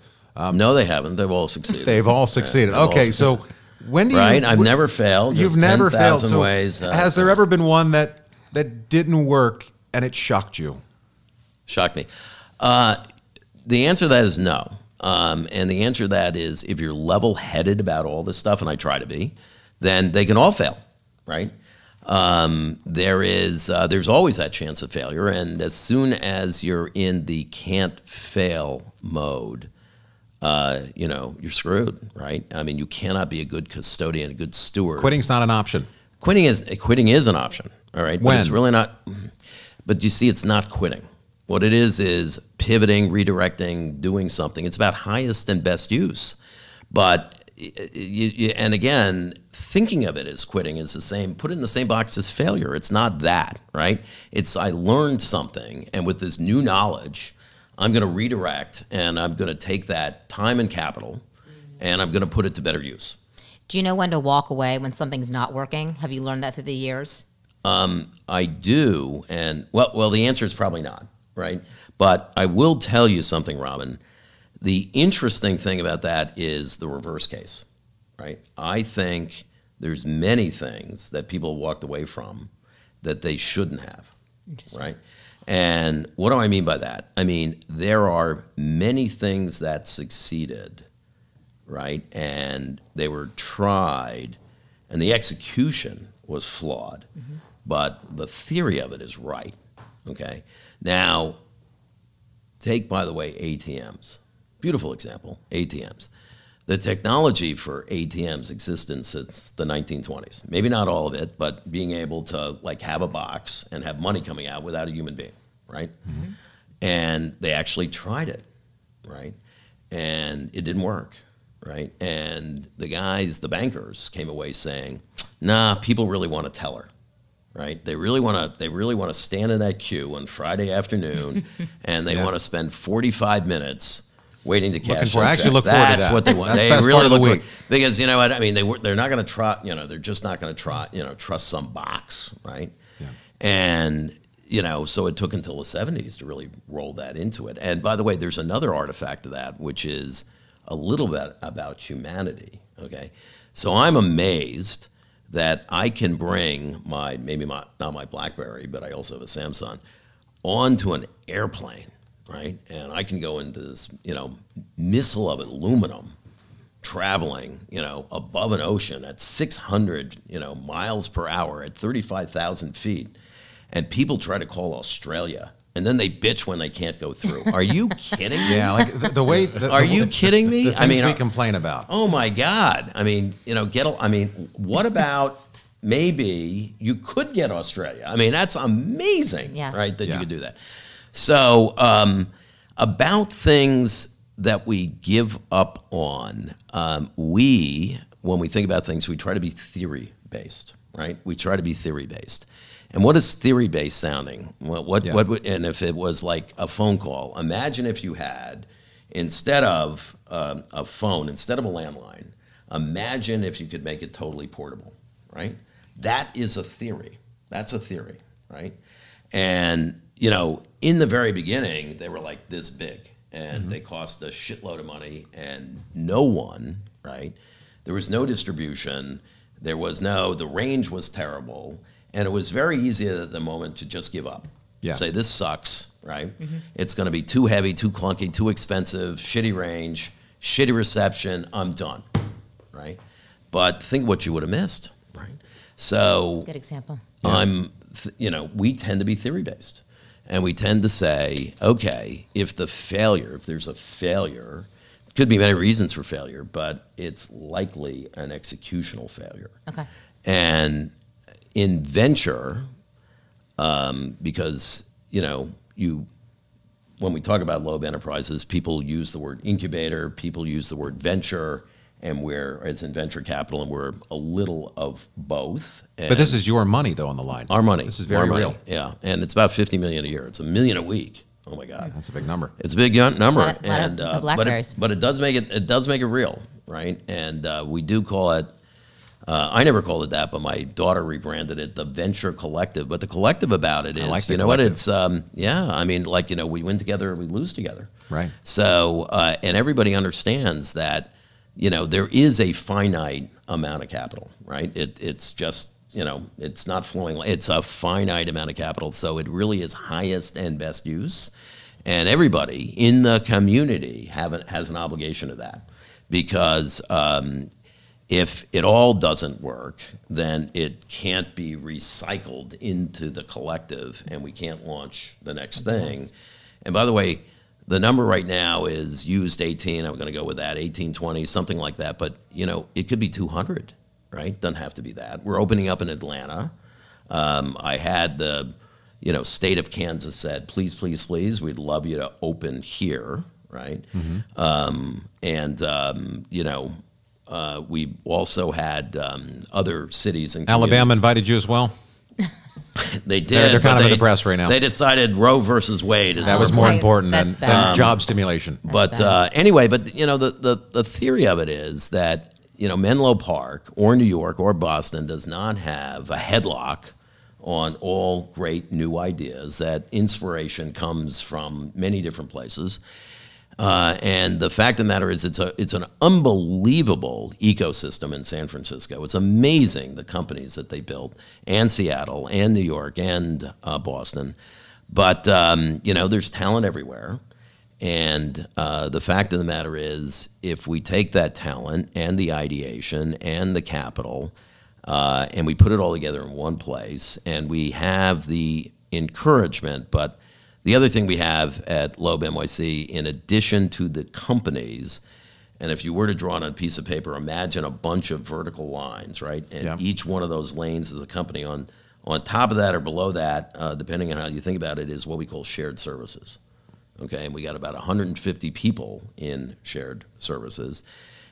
No, they haven't. They've all succeeded. They've all succeeded. they've all okay, so when do you? right? I've never failed. You've never failed. 10,000 So, ways. uh, has there ever been one that that didn't work and it shocked you? shocked me? Uh, the answer to that is no. Um, and the answer to that is if you're level headed about all this stuff, and I try to be, then they can all fail, right? Um, there is uh, there's always that chance of failure, and as soon as you're in the can't fail mode, uh, you know you're screwed, right? I mean, you cannot be a good custodian, a good steward. Quitting's not an option. Quitting is quitting is an option. All right, When? but it's really not. But you see, it's not quitting. What it is is pivoting, redirecting, doing something. It's about highest and best use. But y- y- you, and again, thinking of it as quitting is the same. Put it in the same box as failure. It's not that, right? It's I learned something, and with this new knowledge, I'm going to redirect, and I'm going to take that time and capital, and I'm going to put it to better use. Do you know when to walk away when something's not working? Have you learned that through the years? Um, I do, and well, well, the answer is probably not, right? But I will tell you something, Robin. The interesting thing about that is the reverse case, right? I think there's many things that people walked away from that they shouldn't have, right? And what do I mean by that? I mean there are many things that succeeded, right? And they were tried, and the execution was flawed, mm-hmm. but the theory of it is right. Okay. Now, take by the way ATMs. Beautiful example. ATMs. The technology for ATMs existed since the 1920s. Maybe not all of it, but being able to like have a box and have money coming out without a human being, right? Mm-hmm. And they actually tried it, right? And it didn't work, right? And the guys, the bankers, came away saying, "Nah, people really want a teller." Right? They really want to. They really want to stand in that queue on Friday afternoon, and they Yeah. want to spend forty-five minutes waiting to cash. Looking for- I actually look forward to That's that. what they want. That's the they best really part of the look for- week. because you know what I mean. They were- they're not going to try. You know, they're just not going to try. You know, trust some box, right? Yeah. And you know, so it took until the '70s to really roll that into it. And by the way, there's another artifact of that, which is a little bit about humanity. Okay, so I'm amazed that I can bring my maybe my not my BlackBerry, but I also have a Samsung onto an airplane, right? And I can go into this, you know, missile of aluminum traveling, you know, above an ocean at 600, you know, miles per hour at 35,000 feet. And people try to call Australia and then they bitch when they can't go through. Are you kidding me? Yeah, like the, the way. The, Are the- you kidding me? The I mean, we complain about. Oh my God! I mean, you know, get. a- I mean, what about maybe you could get Australia? I mean, that's amazing, Yeah. right? That Yeah. you could do that. So, um, about things that we give up on, um, we when we think about things, we try to be theory based, right? We try to be theory based. And what is theory based sounding? What, what, Yeah. what would, and if it was like a phone call, imagine if you had, instead of um, a phone, instead of a landline, imagine if you could make it totally portable, right? That is a theory. That's a theory, right? And, you know, in the very beginning, they were like this big and mm-hmm. they cost a shitload of money and no one, right? There was no distribution. There was no, the range was terrible. And it was very easy at the moment to just give up. Yeah. Say, this sucks, right? Mm-hmm. It's going to be too heavy, too clunky, too expensive, shitty range, shitty reception. I'm done, right? But think what you would have missed, right? So Good example. I'm, th- you know, we tend to be theory based. And we tend to say, okay, if the failure, if there's a failure, could be many reasons for failure, but it's likely an executional failure. Okay. And in venture, um, because, you know, you, when we talk about Loeb Enterprises, people use the word incubator, people use the word venture, and we're, it's in venture capital, and we're a little of both. But this is your money, though, on the line. Our money. This is Our very money. real. Yeah, and it's about fifty million a year. It's a million a week. Oh my God, That's a big number. it's a big gun- number, Lot of- lot of- and of uh, but it, but it does make it it does make it real, right? And uh, we do call it. Uh, I never called it that, but my daughter rebranded it the Venture Collective. But the collective about it is, like you know what? It's um, yeah. I mean, like you know, we win together, we lose together. Right. So, uh, and everybody understands that, you know, there is a finite amount of capital, right? It, it's just, you know, it's not flowing. It's a finite amount of capital. So it really is highest and best use. And everybody in the community have an, has an obligation to that because um, if it all doesn't work, then it can't be recycled into the collective and we can't launch the next thing. And by the way, the number right now is used 18. I'm going to go with that, 18, 20, something like that. But, you know, it could be 200, right? Doesn't have to be that. We're opening up in Atlanta. Um, I had the, you know, state of Kansas said, please, please, please, we'd love you to open here, right? Um, and, um, you know, uh, we also had um, other cities and Alabama invited you as well. They did. They're- they're kind of in the press right now. They decided Roe versus Wade is That was more right. important than, than job stimulation. But uh, anyway, but you know, the, the, the theory of it is that, you know, Menlo Park or New York or Boston does not have a headlock on all great new ideas, that inspiration comes from many different places. Uh, and the fact of the matter is, it's a it's an unbelievable ecosystem in San Francisco. It's amazing the companies that they built, and Seattle, and New York, and uh, Boston. But um, you know, there's talent everywhere. And uh, the fact of the matter is, if we take that talent and the ideation and the capital, uh, and we put it all together in one place, and we have the encouragement, but the other thing we have at Loeb NYC, in addition to the companies, And if you were to draw on a piece of paper, imagine a bunch of vertical lines, right? And Yeah. each one of those lanes is a company. On on top of that or below that, uh, depending on how you think about it, is what we call shared services. Okay, and we got about 150 people in shared services.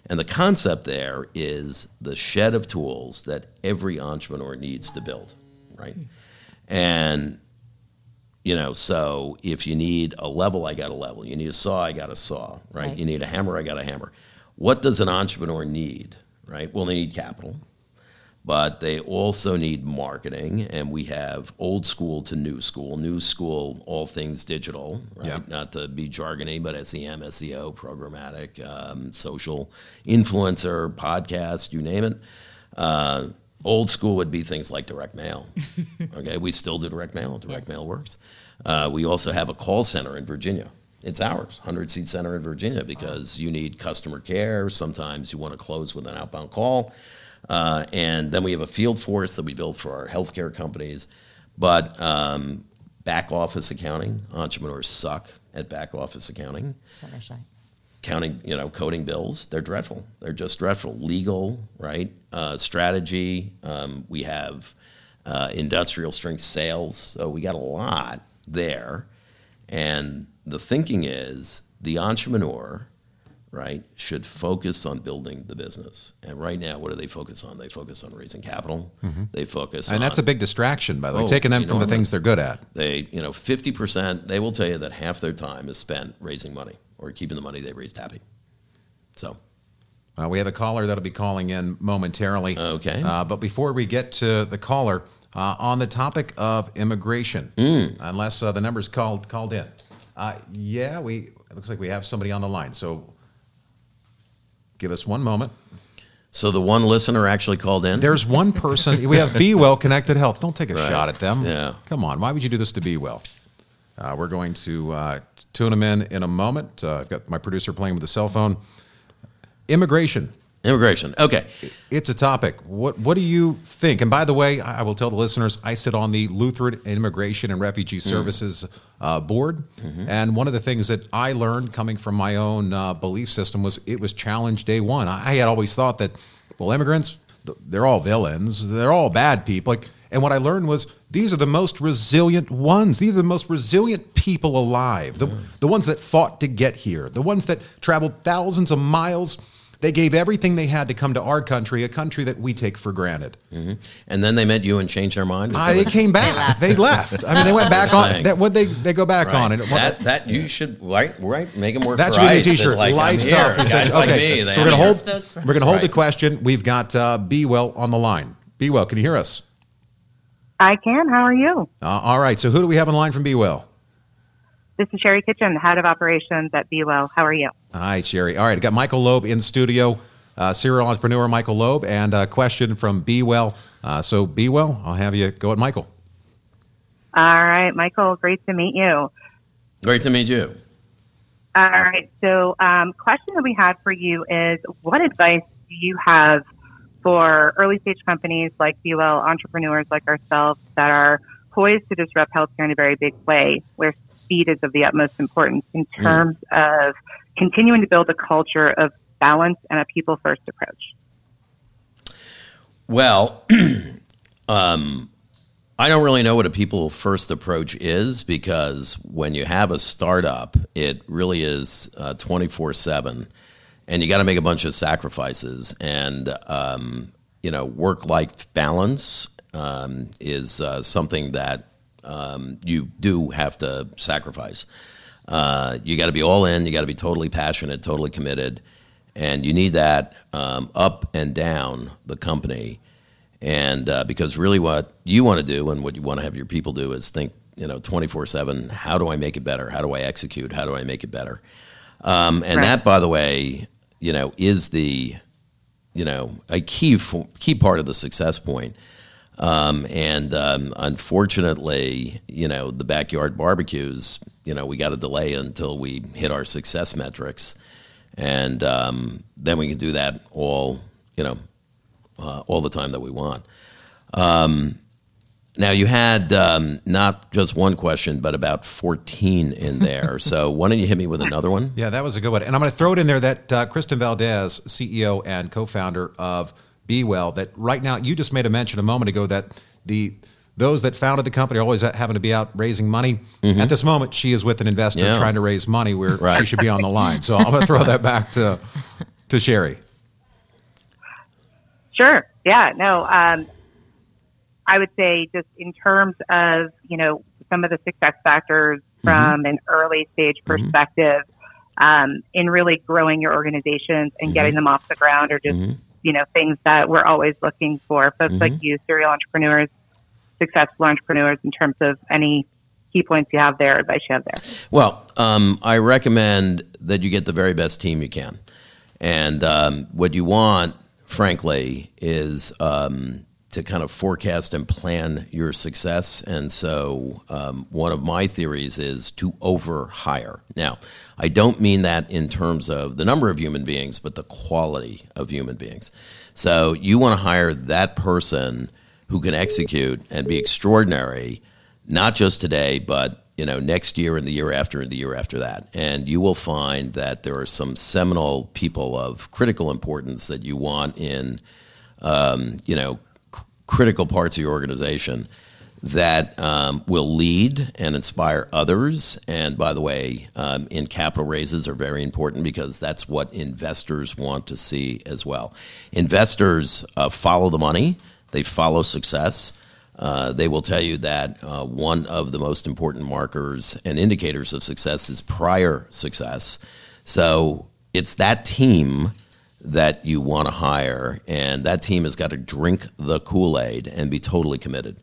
And the concept there is the shed of tools that every entrepreneur needs to build, right? And you know, so if you need a level, I got a level. You need a saw, I got a saw, right? Right. You need a hammer, I got a hammer. What does an entrepreneur need, right? Well, they need capital, but they also need marketing, and we have old school to new school. New school, all things digital, right? Yeah. Not to be jargony, but E SEM, SEO, programmatic, um, social, influencer, podcast, you name it. Uh, old school would be things like direct mail. okay, we still do direct mail. Direct mail works. Uh, we also have a call center in Virginia. It's ours, 100 seat center in Virginia, because you need customer care. Sometimes you want to close with an outbound call. Uh, and then we have a field force that we build for our healthcare companies. But um, back office accounting, entrepreneurs suck at back office accounting So that's right. Counting, you know, coding bills. They're dreadful. They're just dreadful. Legal, right? Uh, strategy. Um, we have uh, industrial strength sales. So we got a lot there. And the thinking is the entrepreneur, right, should focus on building the business. And right now, what do they focus on? They focus on raising capital. They focus And on that's a big distraction, by the way, Oh, taking them from the things they're good at. they, you know, 50%, they will tell you that half their time is spent raising money or keeping the money they raised happy. So, Uh, we have a caller that'll be calling in momentarily. Okay. Uh, but before we get to the caller, uh, on the topic of immigration, Mm. unless uh, the number's called called in, uh, yeah, we it looks like we have somebody on the line. So give us one moment. so the one listener actually called in? There's one person. We have Be Well Connected Health. Don't take a Right. shot at them. Yeah. Come on. Why would you do this to Be Well? Uh, we're going to uh, tune them in in a moment. Uh, I've got my producer playing with the cell phone. Immigration. Immigration. Okay. It's a topic. What What do you think? And by the way, I I will tell the listeners, I sit on the Lutheran Immigration and Refugee Services uh, board, and one of the things that I learned coming from my own uh, belief system was it was challenge day one. I had always thought that, well, immigrants, they're all villains, they're all bad people. Like, and what I learned was these are the most resilient ones. These are the most resilient people alive. The, the ones that fought to get here. The ones that traveled thousands of miles. They gave everything they had to come to our country, a country that we take for granted. And then they met you and changed their mind? Is Uh, they what- came back. They left. I mean, they went back on. That what they they go back on it. that, that you should right right make them work That's for really a ICE and, T-shirt. Like, I'm Live here. stuff. He Guys like okay, me. they so we're gonna hold. a. We're gonna hold the question. We've got uh, Be Well on the line. Be Well, can you hear us? I can. How are you? Uh, all right. So who do we have on line from Be Well? This is Sherry Kitchen, the head of operations at Be Well. How are you? Hi, Sherry. All right, I got Michael Loeb in studio, uh, serial entrepreneur Michael Loeb, and a question from Be Well. Uh, so Be Well, I'll have you go at Michael. All right, Michael. Great to meet you. Great to meet you. All right. So, um, question that we had for you is, what advice do you have for early stage companies like Be entrepreneurs like ourselves that are poised to disrupt healthcare in a very big way, where speed is of the utmost importance in terms of continuing to build a culture of balance and a people first approach? Well, um, I don't really know what a people first approach is because when you have a startup, it really is twenty four seven, and you got to make a bunch of sacrifices. And um, you know, work life balance um, is uh, something that um, you do have to sacrifice. Uh, you got to be all in. You got to be totally passionate, totally committed, and you need that um, up and down the company. And uh, because really, what you want to do and what you want to have your people do is think, you know, twenty four seven. How do I make it better? How do I execute? How do I make it better? Um, and Right. that, by the way, you know, is the you know a key key part of the success point. Um, and um, unfortunately, you know, the backyard barbecues, you know, we got to delay until we hit our success metrics, and um, then we can do that all, you know, uh, all the time that we want. Um, Now you had um, not just one question, but about fourteen in there. so why don't you hit me with another one? Yeah, that was a good one. And I'm going to throw it in there that uh, Kristen Valdes, CEO and co-founder of Be Well, that right now you just made a mention a moment ago that the those that founded the company are always having to be out raising money. At this moment, she is with an investor Yeah. trying to raise money where Right. she should be on the line. So I'm going to throw that back to to Sherry. Sure. Yeah. No. Um, I would say just in terms of you know some of the success factors from an early stage perspective, um, in really growing your organizations and getting them off the ground, or just you know things that we're always looking for. Folks like you, serial entrepreneurs, successful entrepreneurs, in terms of any key points you have there, advice you have there. Well, um, I recommend that you get the very best team you can. And um, what you want, frankly, is um, to kind of forecast and plan your success. And so, um, one of my theories is to overhire. Now, I don't mean that in terms of the number of human beings, but the quality of human beings. So, you want to hire that person who can execute and be extraordinary not just today, but you know next year and the year after and the year after that. And you will find that there are some seminal people of critical importance that you want in um, you know critical parts of your organization that um, will lead and inspire others. And by the way, um, in capital raises are very important because that's what investors want to see as well. Investors uh, follow the money, they follow success. Uh, they will tell you that uh, one of the most important markers and indicators of success is prior success. So it's that team that you want to hire, and that team has got to drink the Kool Aid and be totally committed.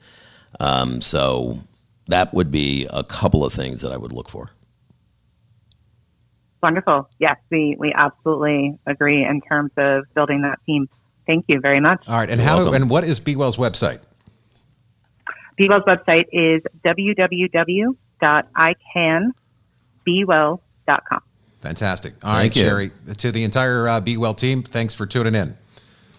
Um, so that would be a couple of things that I would look for. Wonderful. Yes, we we absolutely agree in terms of building that team. Thank you very much. All right, and You're how welcome. and what is Be Well's website? BeWell's website is www.icanbewell.com. Fantastic. All right, Thank you. Sherry. To the entire uh, Be Well team, thanks for tuning in.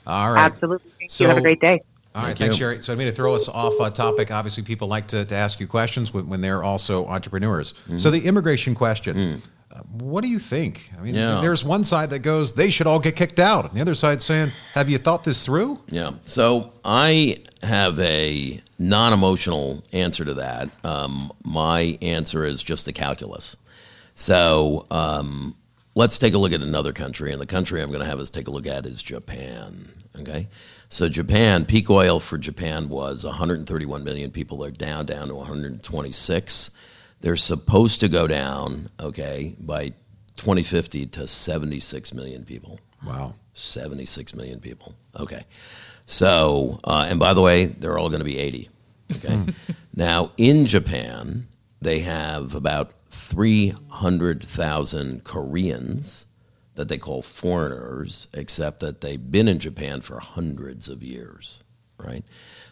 All right. Absolutely. Thank So- you. Have a great day. All right, Thank thanks, you. Sherry. So I mean to throw us off uh, topic. Obviously, people like to, to ask you questions when, when they're also entrepreneurs. Mm-hmm. So the immigration question, uh, what do you think? I mean, Mm. Yeah. there's one side that goes, they should all get kicked out. And the other side saying, have you thought this through? Yeah. So I have a non emotional answer to that. Um, my answer is just the calculus. So um, let's take a look at another country. And the country I'm going to have us take a look at is Japan. Okay. So Japan, peak oil for Japan was 131 million people. They're down, down to 126. They're supposed to go down, okay, by 2050 to 76 million people. Wow. 76 million people. Okay. So, uh, and by the way, they're all going to be 80. Okay. now, in Japan, they have about 300,000 Koreans that they call foreigners, except that they've been in Japan for hundreds of years, right?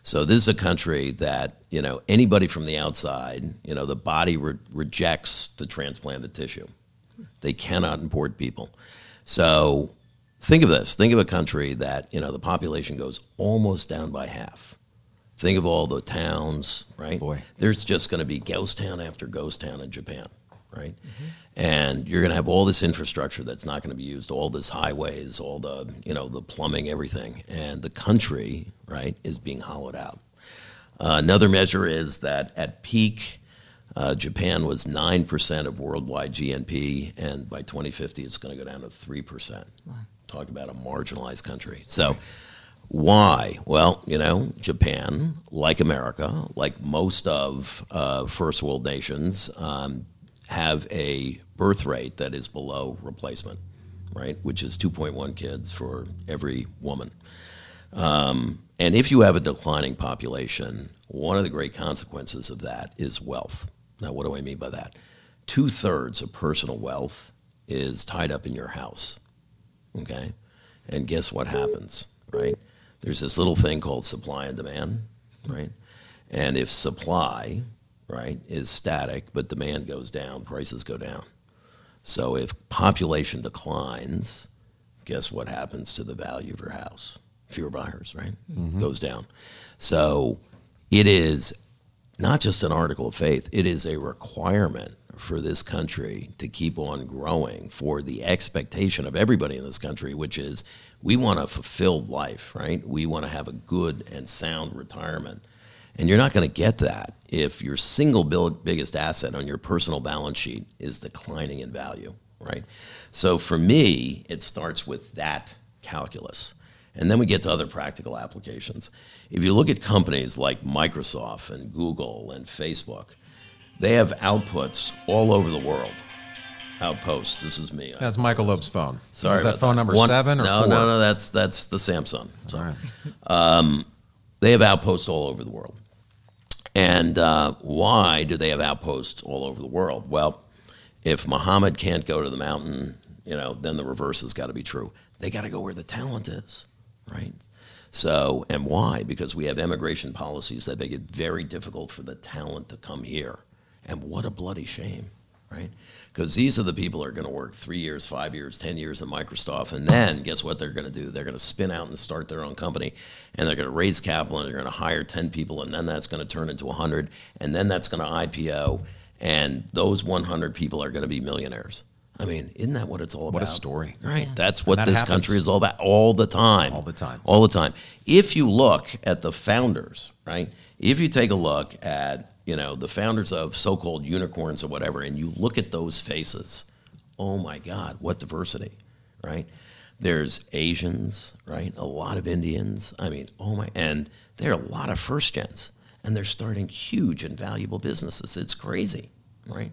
So this is a country that, you know, anybody from the outside, you know, the body re- rejects the transplanted tissue. They cannot import people. So think of this. Think of a country that, you know, the population goes almost down by half. Think of all the towns, right? Boy. There's just going to be ghost town after ghost town in Japan, right? And you're going to have all this infrastructure that's not going to be used, all this highways, all the, you know, the plumbing, everything. And the country, right, is being hollowed out. Uh, another measure is that at peak, uh, Japan was 9% of worldwide GNP, and by 2050, it's going to go down to 3%. Talk about a marginalized country. So, why? Well, you know, Japan, like America, like most of uh, first world nations, um, have a birth rate that is below replacement, right? Which is 2.1 kids for every woman. Um, and if you have a declining population, one of the great consequences of that is wealth. Now, what do I mean by that? Two thirds of personal wealth is tied up in your house. Okay? And guess what happens, right? There's this little thing called supply and demand, right? And if supply, right, is static, but demand goes down, prices go down. So if population declines, guess what happens to the value of your house? Fewer buyers, right? Mm-hmm. Goes down. So it is not just an article of faith, it is a requirement for this country to keep on growing for the expectation of everybody in this country, which is we want a fulfilled life, right? We want to have a good and sound retirement. And you're not going to get that if your single biggest asset on your personal balance sheet is declining in value, right? So for me, it starts with that calculus. And then we get to other practical applications. If you look at companies like Microsoft and Google and Facebook, they have outputs all over the world. Outposts. This is me. That's Michael Loeb's phone. Sorry, is that phone that. number One- seven or no, four? no, no. That's that's the Samsung. So, All right. they have outposts all over the world. And uh, why do they have outposts all over the world? Well, if Muhammad can't go to the mountain, you know, then the reverse has got to be true. They got to go where the talent is, right? So, and why? Because we have immigration policies that make it very difficult for the talent to come here. And what a bloody shame, right? Because these are the people who are going to work three years, five years, 10 years at Microsoft. And then guess what they're going to do? They're going to spin out and start their own company. And they're going to raise capital and they're going to hire 10 people. And then that's going to turn into 100. And then that's going to IPO. And those 100 people are going to be millionaires. I mean, isn't that what it's all about? What a story. Right. That's what that this happens. country is all about all the time. All the time. All the time. If you look at the founders, right? If you take a look at, you know, the founders of so-called unicorns or whatever, and you look at those faces, oh my God, what diversity, right? There's Asians, right? A lot of Indians. I mean, oh my, and there are a lot of first gens, and they're starting huge and valuable businesses. It's crazy, right?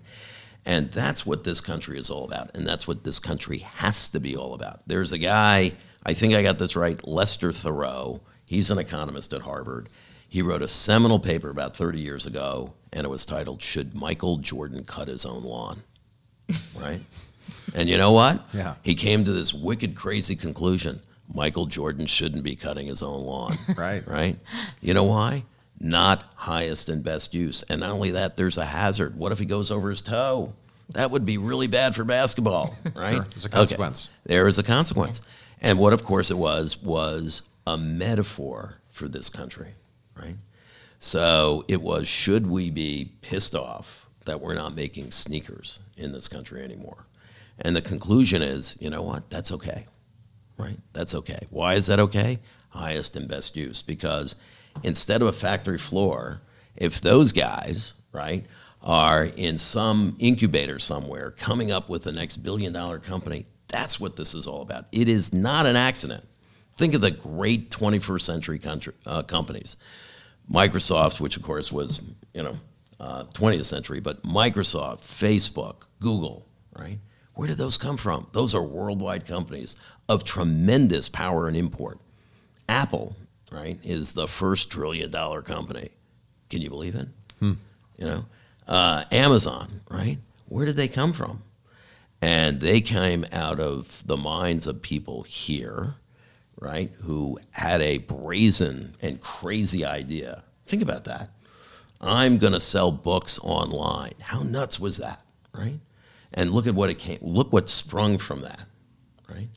And that's what this country is all about. And that's what this country has to be all about. There's a guy, I think I got this right, Lester Thurow. He's an economist at Harvard. He wrote a seminal paper about 30 years ago, and it was titled, Should Michael Jordan Cut His Own Lawn? right? And you know what? Yeah. He came to this wicked, crazy conclusion Michael Jordan shouldn't be cutting his own lawn. Right. Right? You know why? Not highest and best use. And not only that, there's a hazard. What if he goes over his toe? That would be really bad for basketball, right? Sure, there's a Okay. consequence. There is a consequence. And what, of course, it was, was a metaphor for this country, right? So it was should we be pissed off that we're not making sneakers in this country anymore? And the conclusion is, you know what? That's okay, right? That's okay. Why is that okay? Highest and best use. Because instead of a factory floor, if those guys, right, are in some incubator somewhere coming up with the next billion dollar company, that's what this is all about. It is not an accident. Think of the great 21st century country, uh, companies. Microsoft, which of course was, you know, uh, 20th century, but Microsoft, Facebook, Google, right? Where did those come from? Those are worldwide companies of tremendous power and import. Apple, right, is the first trillion dollar company. Can you believe it? You know, uh, Amazon, right? Where did they come from? And they came out of the minds of people here, right, who had a brazen and crazy idea. Think about that. I'm going to sell books online. How nuts was that, right? And look at what it came. Look what sprung from that, right?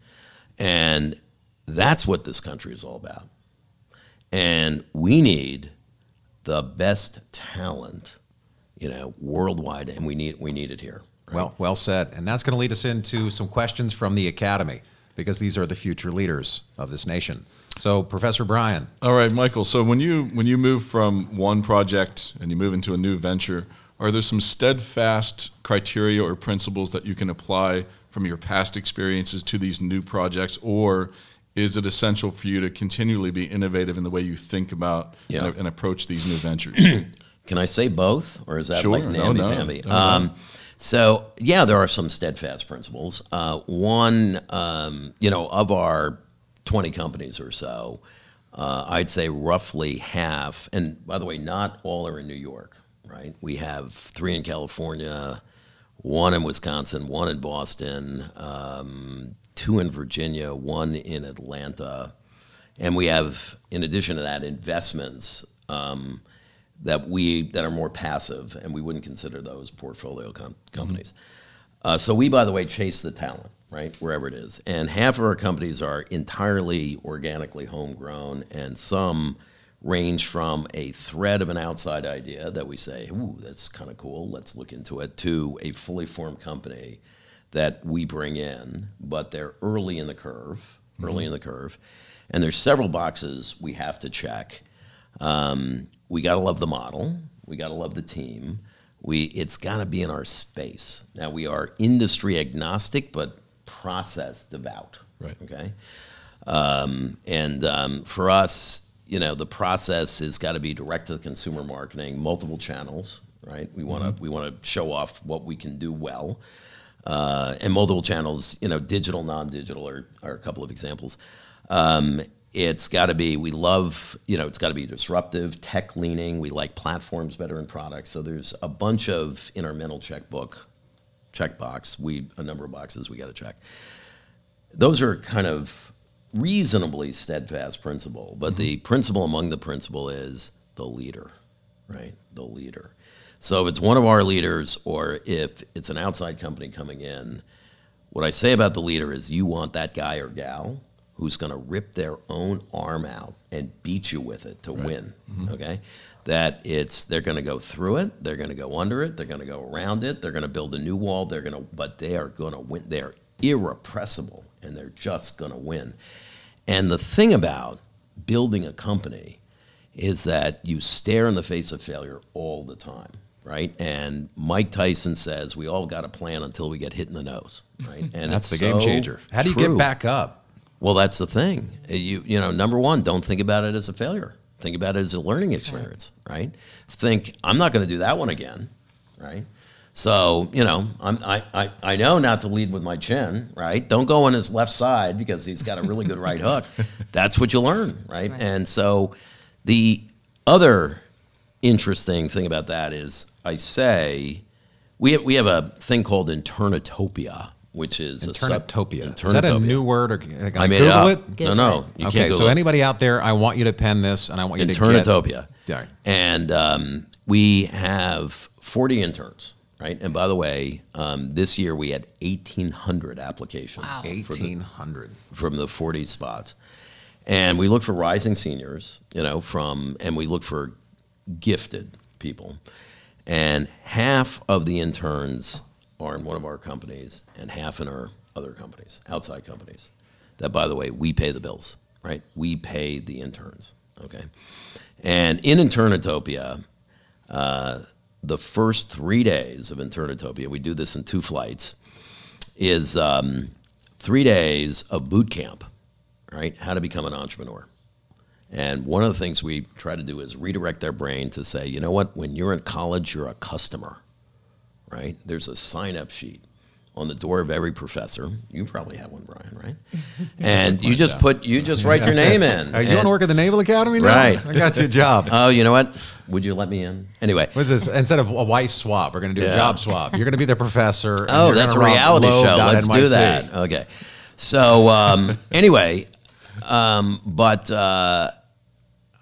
And that's what this country is all about. And we need the best talent, you know, worldwide, and we need we need it here. right? Well, well said. And that's going to lead us into some questions from the Academy because these are the future leaders of this nation. So, Professor Brian, All right, Michael. So when you when you move from one project and you move into a new venture, are there some steadfast criteria or principles that you can apply from your past experiences to these new projects, or is it essential for you to continually be innovative in the way you think about Yeah. and, and approach these new ventures? Can I say both, or is that Sure. like No, no. namby-pamby? No, no. Um, so yeah, there are some steadfast principles. Uh, one, um, you know, of our twenty companies or so, uh, I'd say roughly half. And by the way, not all are in New York, right? We have three in California, one in Wisconsin, one in Boston, um, two in Virginia, one in Atlanta, and we have, in addition to that, investments. Um, that we that are more passive, and we wouldn't consider those portfolio com- companies. Uh, so we, by the way, chase the talent right wherever it is, and half of our companies are entirely organically homegrown, and some range from a thread of an outside idea that we say, ooh, that's kind of cool, let's look into it, to a fully formed company that we bring in, but they're early in the curve, early in the curve. And there's several boxes we have to check. Um, we got to love the model, we got to love the team. We, it's got to be in our space. Now, we are industry agnostic, but process devout. Right. Okay. Um, and um, for us, you know, the process has got to be direct to consumer marketing, multiple channels, right? We want to we want to show off what we can do well, uh, and multiple channels. You know, digital, non-digital are, are a couple of examples. Um, it's got to be we love you know it's got to be disruptive tech leaning we like platforms better than products. So there's a bunch of in our mental checkbook checkbox we a number of boxes we got to check. Those are kind of reasonably steadfast principle but mm-hmm. the principle among the principle is the leader right? The leader. So if it's one of our leaders or if it's an outside company coming in what i say about the leader is you want that guy or gal who's going to rip their own arm out and beat you with it to win mm-hmm. okay that it's they're going to go through it they're going to go under it they're going to go around it they're going to build a new wall they're going to but they are going to win they're irrepressible and they're just going to win and the thing about building a company is that you stare in the face of failure all the time right and mike tyson says we all got a plan until we get hit in the nose right and That's the it's game changer. How do you true. get back up? Well, that's the thing. You you know, number one, don't think about it as a failure. Think about it as a learning experience, right? Think I'm not going to do that one again, right? So you know, I'm, I, I I know not to lead with my chin, right? Don't go on his left side because he's got a really good right hook. That's what you learn, right? Right. And so, the other interesting thing about that is I say we have, we have a thing called internetopia, which is a sub- Is that a new word or can I made Google it up. it? No, no, you okay, can't so it. anybody out there, I want you to pen this, and I want you to get Internetopia. Yeah. And um, we have 40 interns, right? And by the way, um, this year we had 1,800 applications Wow. for the- eighteen hundred. from the 40 spots. And we look for rising seniors, you know, from, and we look for gifted people. And half of the interns are in one of our companies and half in our other companies, outside companies. That, by the way, we pay the bills, right? We pay the interns, okay? And in Internetopia, uh, the first three days of Internetopia, we do this in two flights, is um, three days of boot camp, right? How to become an entrepreneur. And one of the things we try to do is redirect their brain to say, you know what, when you're in college, you're a customer, right? There's a sign up sheet on the door of every professor. You probably have one, Brian, right? and you just put, you just write your name it. in. Uh, you and- want to work at the Naval Academy now? Right. I got you a job. Oh, you know what? Would you let me in? Anyway, What is this? Instead of a wife swap, we're going to do Yeah. a job swap. You're going to be the professor. Oh, that's a reality show. Let's do that. Okay. So um, anyway, um, but uh,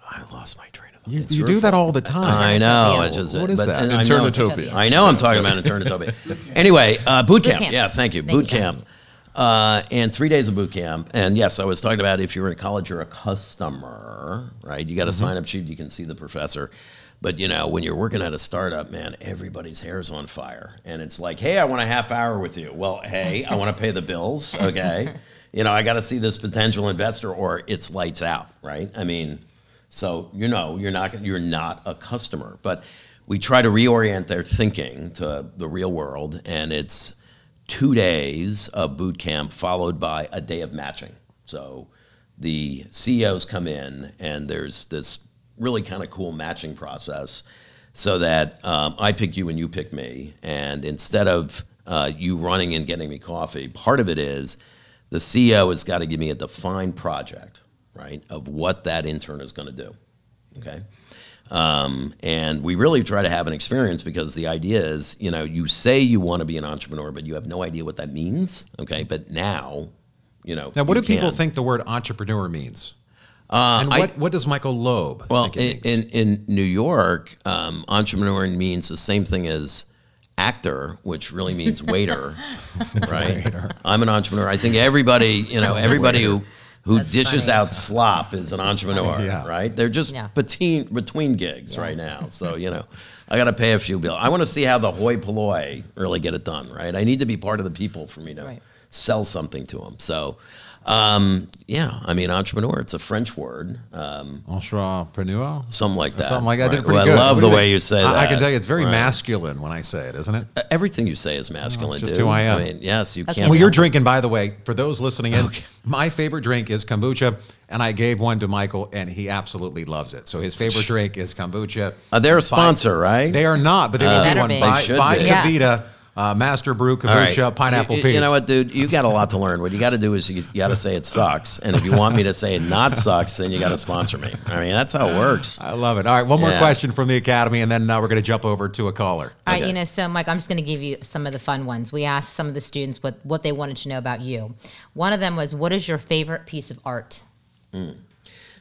I lost my train of thought. You, you your do that all the time. I know. Internetopia. It just, What is but- that? and I know- Internetopia. I know I'm talking about Internetopia. anyway, uh, boot camp. camp. Yeah, thank you. Thank boot you. camp. Uh, and three days of boot camp. And yes, I was talking about if you're in college, you're a customer, right? You got a sign up sheet, you can see the professor. But you know, when you're working at a startup, man, everybody's hair's on fire. And it's like, hey, I want a half hour with you. Well, hey, I want to pay the bills. Okay. you know, I got to see this potential investor or it's lights out, right? I mean, so you know, you're not you're not a customer, but we try to reorient their thinking to the real world, and it's two days of boot camp followed by a day of matching. So the CEOs come in, and there's this really kind of cool matching process, so that um, I pick you and you pick me, and instead of uh, you running and getting me coffee, part of it is the CEO has got to give me a defined project, right, of what that intern is going to do. Okay. Um, and we really try to have an experience because the idea is, you know, you say you want to be an entrepreneur, but you have no idea what that means. Okay. But now, you know. Now, what do people can. think the word entrepreneur means? Uh, and I- what, what does Michael Loeb Well, think in, in, in New York, um, entrepreneur means the same thing as actor, which really means waiter, right? I'm an entrepreneur. I think everybody, you know, everybody who who That's dishes funny. out slop is an entrepreneur, Yeah. right? They're just Yeah. between between gigs right now. So you know, I got to pay a few bills. I want to see how the hoi polloi really get it done, right? I need to be part of the people for me to Right. sell something to them. So. Um, yeah, I mean, entrepreneur, it's a French word, um, Entrepreneur? something like that. Something like that. I right? did pretty Well, good. I love What the way think? you say I, that. I can tell you, it's very right? masculine when I say it, isn't it? Everything you say is masculine, just dude. who I am. mean, yes, you That's can't. Well, you're drinking, by the way, for those listening in, Okay. my favorite drink is kombucha, and I gave one to Michael, and he absolutely loves it. So his favorite drink is kombucha. Uh, they're a Buy- sponsor, right? They are not, but they They will be better one. be. Buy, They should buy be. Yeah. KeVita, uh, Master Brew All right. kombucha, pineapple you, peach. You know what, dude? You got a lot to learn. What you got to do is you, got to say it sucks, and if you want me to say it not sucks, then you got to sponsor me. I mean, that's how it works. I love it. All right, one more Yeah. question from the Academy, and then uh, we're going to jump over to a caller. All right, Okay. you know, so Mike, I'm just going to give you some of the fun ones. We asked some of the students what, what they wanted to know about you. One of them was, what is your favorite piece of art?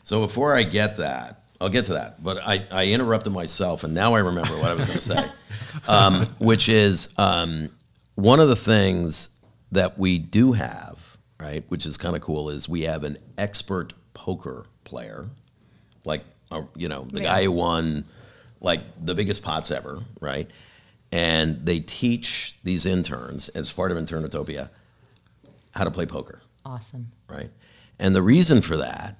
So before I get that, I'll get to that. But I, I interrupted myself, and now I remember what I was going to say, um, which is um, one of the things that we do have, right, which is kind of cool, is we have an expert poker player, like uh, you know the guy who won like the biggest pots ever, right? And they teach these interns as part of Internetopia how to play poker, Awesome. right? And the reason for that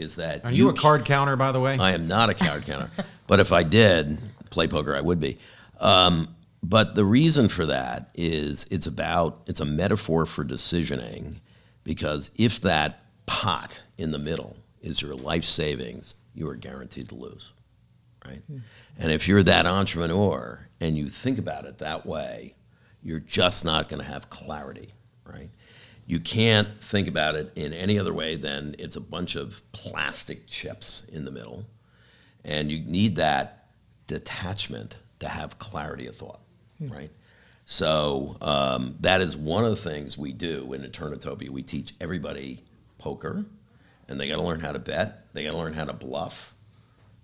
is that Are you, a card counter, by the way? I am not a card counter, but if I did play poker, I would be. Um, but the reason for that is it's about it's a metaphor for decisioning, because if that pot in the middle is your life savings, you are guaranteed to lose, right? And if you're that entrepreneur and you think about it that way, you're just not going to have clarity, right? You can't think about it in any other way than it's a bunch of plastic chips in the middle, and you need that detachment to have clarity of thought, right? So um, that is one of the things we do in Internetopia. We teach everybody poker, and they got to learn how to bet. They got to learn how to bluff,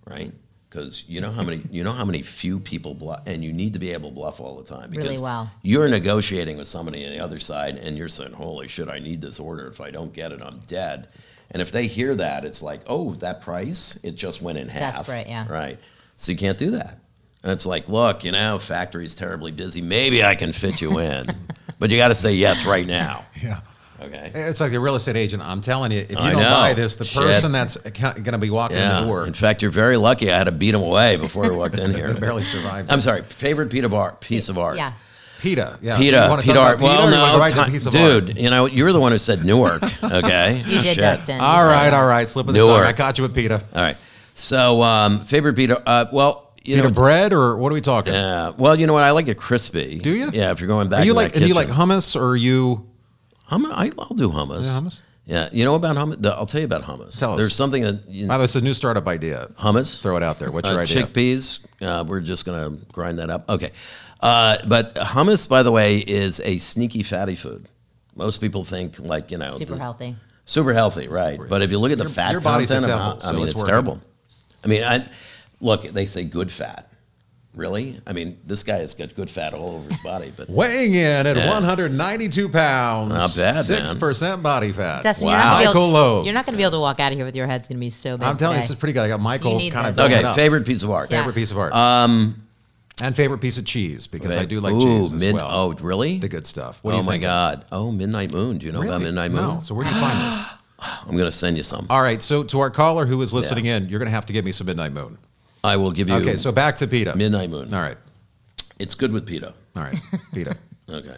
right? Because you know how many you know how many few people bluff, and you need to be able to bluff all the time. Really Because well. You're negotiating with somebody on the other side, and you're saying, "Holy shit, I need this order. If I don't get it, I'm dead." And if they hear that, it's like, "Oh, that price, it just went in half." Desperate, yeah. Right. So you can't do that. And it's like, look, you know, factory's terribly busy. Maybe I can fit you in, but you got to say yes right now. yeah. Okay. It's like the real estate agent. I'm telling you, if you I don't know. buy this, the Shit. person that's going to be walking in the door In fact, you're very lucky. I had to beat him away before he walked in here. barely survived. I'm sorry. Favorite piece of art? Piece of art. Yeah. PETA. Yeah. PETA, You wanna PETA talk art. about Well, or you wanna no, right to the piece of art? dude. You know, you're the one who said Newark. Okay, You did, Shit. Dustin. You All said right, that. all right. Slip of the tongue. I caught you with PETA. All right. So, um, favorite PETA. Uh, well, you know, bread or what are we talking? Yeah. Well, you know what? I like it crispy. Do you? Yeah. If you're going back, Are you to like that do you like hummus or are you Hum- I, I'll do hummus. Yeah, hummus? Yeah. You know about hummus? The- I'll tell you about hummus. Tell us. There's something that you, by the way, it's a new startup idea. hummus. Throw it out there. What's Uh, your idea? chickpeas. Uh, we're just gonna grind that up. Okay. Uh, but hummus, by the way, is a sneaky fatty food. Most people think like you know Super the- healthy. Super healthy, right? But if you look at the Your- fat your content, temple, hum- I so mean, it's it's, terrible. I mean, I look. They say good fat. Really? I mean, this guy has got good fat all over his body, but Weighing in at Yeah. 192 pounds. Not bad, man. Six percent body fat. Dustin, Wow. you're not gonna be Michael able, Loeb. You're not going to be able to walk out of here with your head's going to be so big. I'm telling you, this is pretty good. I got Michael need kind of this. filling okay. up. Favorite piece of art. Yeah. favorite piece of art. Um, and favorite piece of cheese because I do like Ooh, cheese as mid- well. Oh, really? the good stuff. What do oh you my think? God! Oh, Midnight Moon. Do you know about Midnight Moon? No. So where do you find this? I'm gonna send you some. All right. So to our caller who is listening in, you're going to have to give me some Midnight Moon. I will give you. Okay. So back to PETA. Midnight Moon. All right. It's good with PETA. All right. PETA. Okay.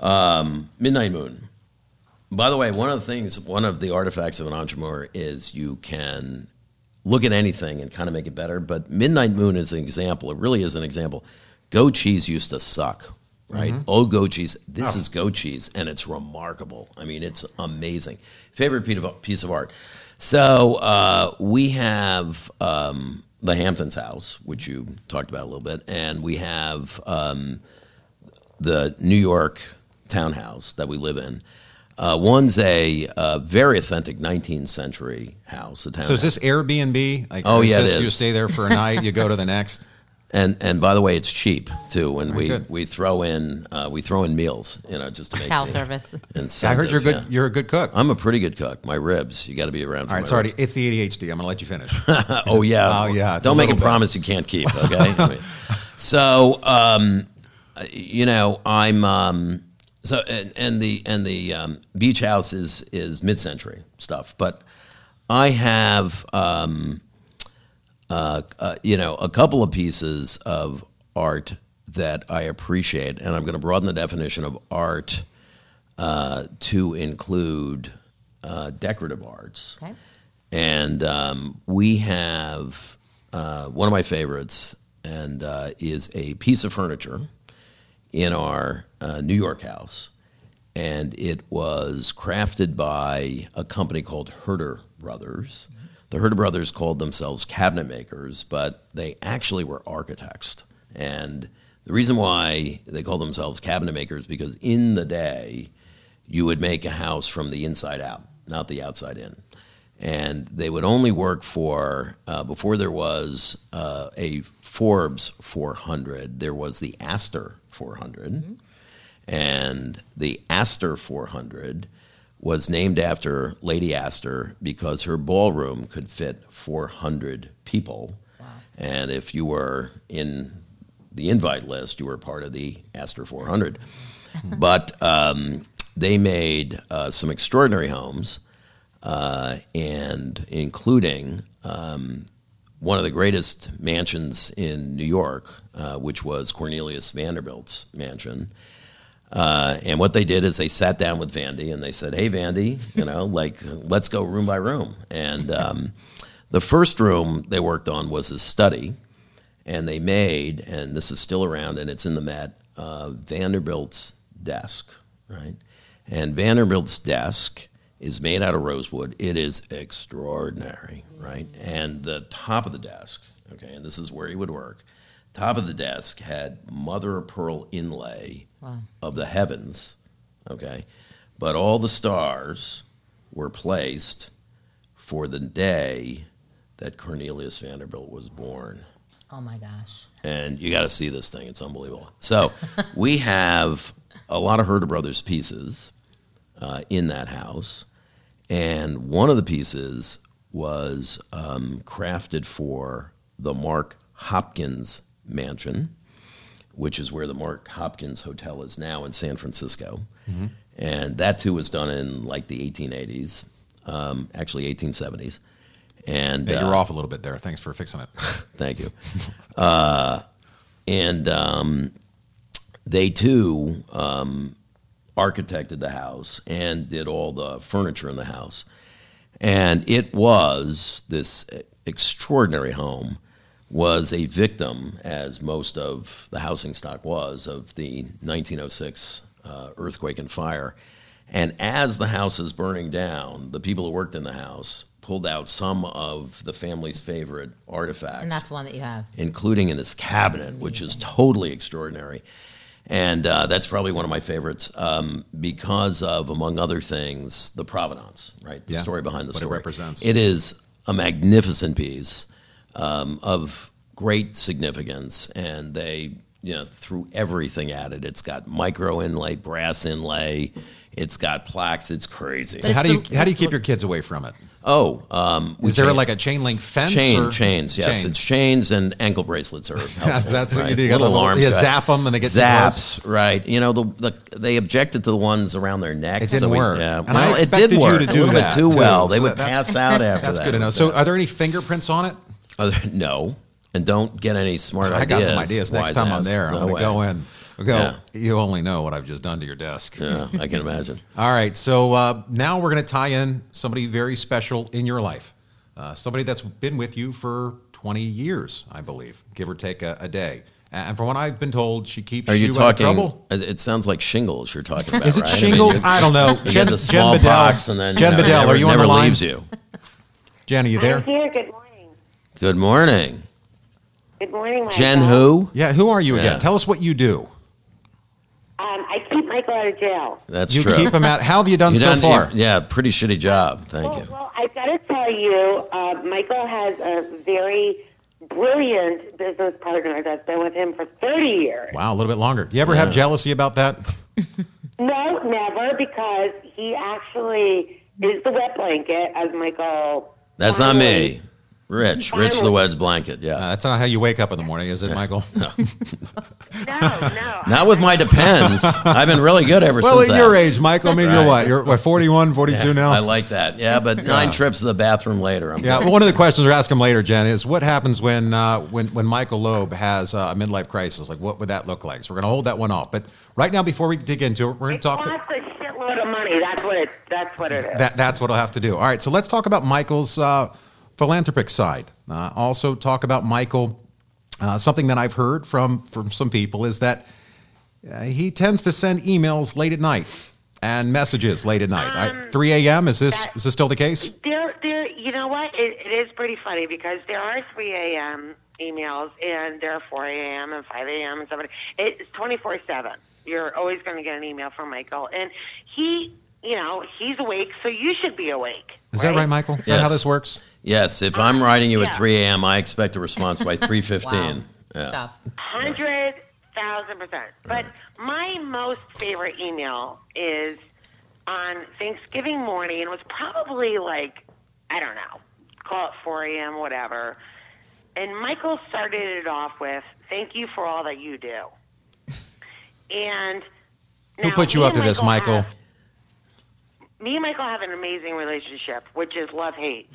Um, Midnight Moon. By the way, one of the things, one of the artifacts of an entrepreneur is you can look at anything and kind of make it better. But Midnight Moon is an example. It really is an example. Go cheese used to suck, right? Oh, go cheese. This Oh. is go cheese, and it's remarkable. I mean, it's amazing. Favorite piece of, piece of art. So uh, we have um, the Hamptons house, which you talked about a little bit, and we have. Um, the New York townhouse that we live in. Uh, one's a uh, very authentic 19th century house. So is this Airbnb? Like, Oh, yeah, it this You is. stay there for a night, you go to the next. And and by the way, it's cheap too. When we, good. we throw in uh, we throw in meals, you know, just to make Towel the service. incentive, I heard you're good. yeah. You're a good cook. I'm a pretty good cook. My ribs, you got to be around. For All right, my sorry, ribs. it's the ADHD. I'm going to let you finish. oh yeah. Oh, yeah, it's a Don't make a little bit. promise you can't keep. Okay. I mean, so um, you know, I'm um, so and, and the and the um, beach house is is mid century stuff, but I have um, uh, uh, you know a couple of pieces of art that I appreciate, and I'm going to broaden the definition of art uh, to include uh, decorative arts. Okay. And um, we have uh, one of my favorites, and uh, is a piece of furniture in our uh, New York house, and it was crafted by a company called Herter Brothers. The Herter Brothers called themselves cabinet makers, but they actually were architects. And the reason why they called themselves cabinet makers because in the day, you would make a house from the inside out, not the outside in. And they would only work for, uh, before there was uh, a Forbes 400, there was the Astor 400. And the Astor 400 was named after Lady Astor because her ballroom could fit 400 people. And if you were in the invite list, you were part of the Astor 400. but um, they made uh, some extraordinary homes, uh, and including um, one of the greatest mansions in New York, uh, which was Cornelius Vanderbilt's mansion. Uh, and what they did is they sat down with Vandy and they said, "Hey, Vandy, you know, like let's go room by room." And um, the first room they worked on was a study, and they made, and this is still around, and it's in the Met, uh, Vanderbilt's desk, right? And Vanderbilt's desk is made out of rosewood. It is extraordinary, right? And the top of the desk, okay, and this is where he would work. Top of the desk had mother of pearl inlay of the heavens, okay, but all the stars were placed for the day that Cornelius Vanderbilt was born Oh my gosh. and you got to see this thing. It's unbelievable. So we have a lot of Herter Brothers pieces uh, in that house, and one of the pieces was um, crafted for the Mark Hopkins Mansion, which is where the Mark Hopkins Hotel is now in San Francisco, and that too was done in like the 1880s, um, actually 1870s. And Yeah, uh, you're off a little bit there. Thanks for fixing it. Thank you. Uh, and um, they too um, architected the house and did all the furniture in the house. And it was this extraordinary home was a victim, as most of the housing stock was, of the 1906 uh, earthquake and fire. And as the house is burning down, the people who worked in the house pulled out some of the family's favorite artifacts And that's one that you have. including in this cabinet, which is totally extraordinary. And uh, that's probably one of my favorites um, because of, among other things, the provenance, right? The Yeah, story behind the what it story. represents. It is a magnificent piece um, of great significance, and they, you know, threw everything at it. It's got micro inlay, brass inlay, it's got plaques. It's crazy. But how do you the- how do you keep the- your kids away from it? oh, um, we Is there chain- like a chain link fence? chain or- chains? Yes, Chains. it's chains and ankle bracelets are. Helpful, That's- that's what you do. You got Little little- alarms. you go- zap 'em and they get too zaps. Right. You know the, the they objected to the ones around their neck. It didn't so we, work. Yeah. And well, I it expected did you work to a do little that, bit too too. well. They would pass out after That's that. good to know. So, are there any fingerprints on it? Uh, no, and don't get any smart I ideas. got some ideas. Next wise time I'm ass. there, I'm going to go in. We'll go. Yeah. You only know what I've just done to your desk. Yeah, I can imagine. All right. So uh, now we're going to tie in somebody very special in your life, uh, somebody that's been with you for 20 years, I believe, give or take a, a day. And from what I've been told, she keeps Are you out of talking? trouble. It it sounds like shingles. You're talking about. Is it right? I mean, shingles? you- I don't know. Jen, get the Jen Bedell. smallpox, and then Jen you know, Bedell, never, are you on never the line? leaves you. Jen, are you I'm there? here. Good morning. Good morning, Good morning, Michael. Jen. Who? Yeah. Who are you again? Yeah. Tell us what you do. Um, I keep Michael out of jail. That's true. You true. keep him out. How have you done You so done- far? Yeah, pretty shitty job. Thank well, you. well, I've got to tell you, uh, Michael has a very brilliant business partner that's been with him for 30 years. Wow, a little bit longer. Do you ever have jealousy about that? No, never, because he actually is the wet blanket, as Michael. That's not finally- me. Rich. Rich the Wed's blanket. Yeah. Uh, that's not how you wake up in the morning, is it, Michael? No, no. Not with my depends. I've been really good ever well, since. Well, at your that. age, Michael, I mean, you're what? You're what, 41, 42 now? I like that. Yeah, but nine trips to the bathroom later. I'm Yeah, well, one of the questions we're asking later, Jen, is what happens when uh, when when Michael Loeb has uh, a midlife crisis? Like, what would that look like? So we're going to hold that one off. But right now, before we dig into it, we're going to talk. costs a shitload of money. That's what it. That's what it is. That that's what I'll have to do. All right, so let's talk about Michael's uh, philanthropic side. Uh, also, talk about Michael. Uh, something that I've heard from from some people is that uh, he tends to send emails late at night and messages late at night. All right, 3 a.m. Is this that- is this still the case? There, there. You know what? It, it is pretty funny because there are 3 a.m. emails and there are 4 a.m. and 5 a.m. and 7. It's 24 seven. You're always going to get an email from Michael, and he, you know, he's awake, so you should be awake. Is that right, Michael? Is that how this works? Yes, if I'm writing you at Yeah. 3 a.m., I expect a response by 3:15. Wow. Yeah. Stop. Hundred thousand percent. But my most favorite email is on Thanksgiving morning, and it was probably like I don't know, call it four a.m. whatever. And Michael started it off with, "Thank you for all that you do." And Who now, put you me up to and this, Michael? have- me and Michael have an amazing relationship, which is love hate.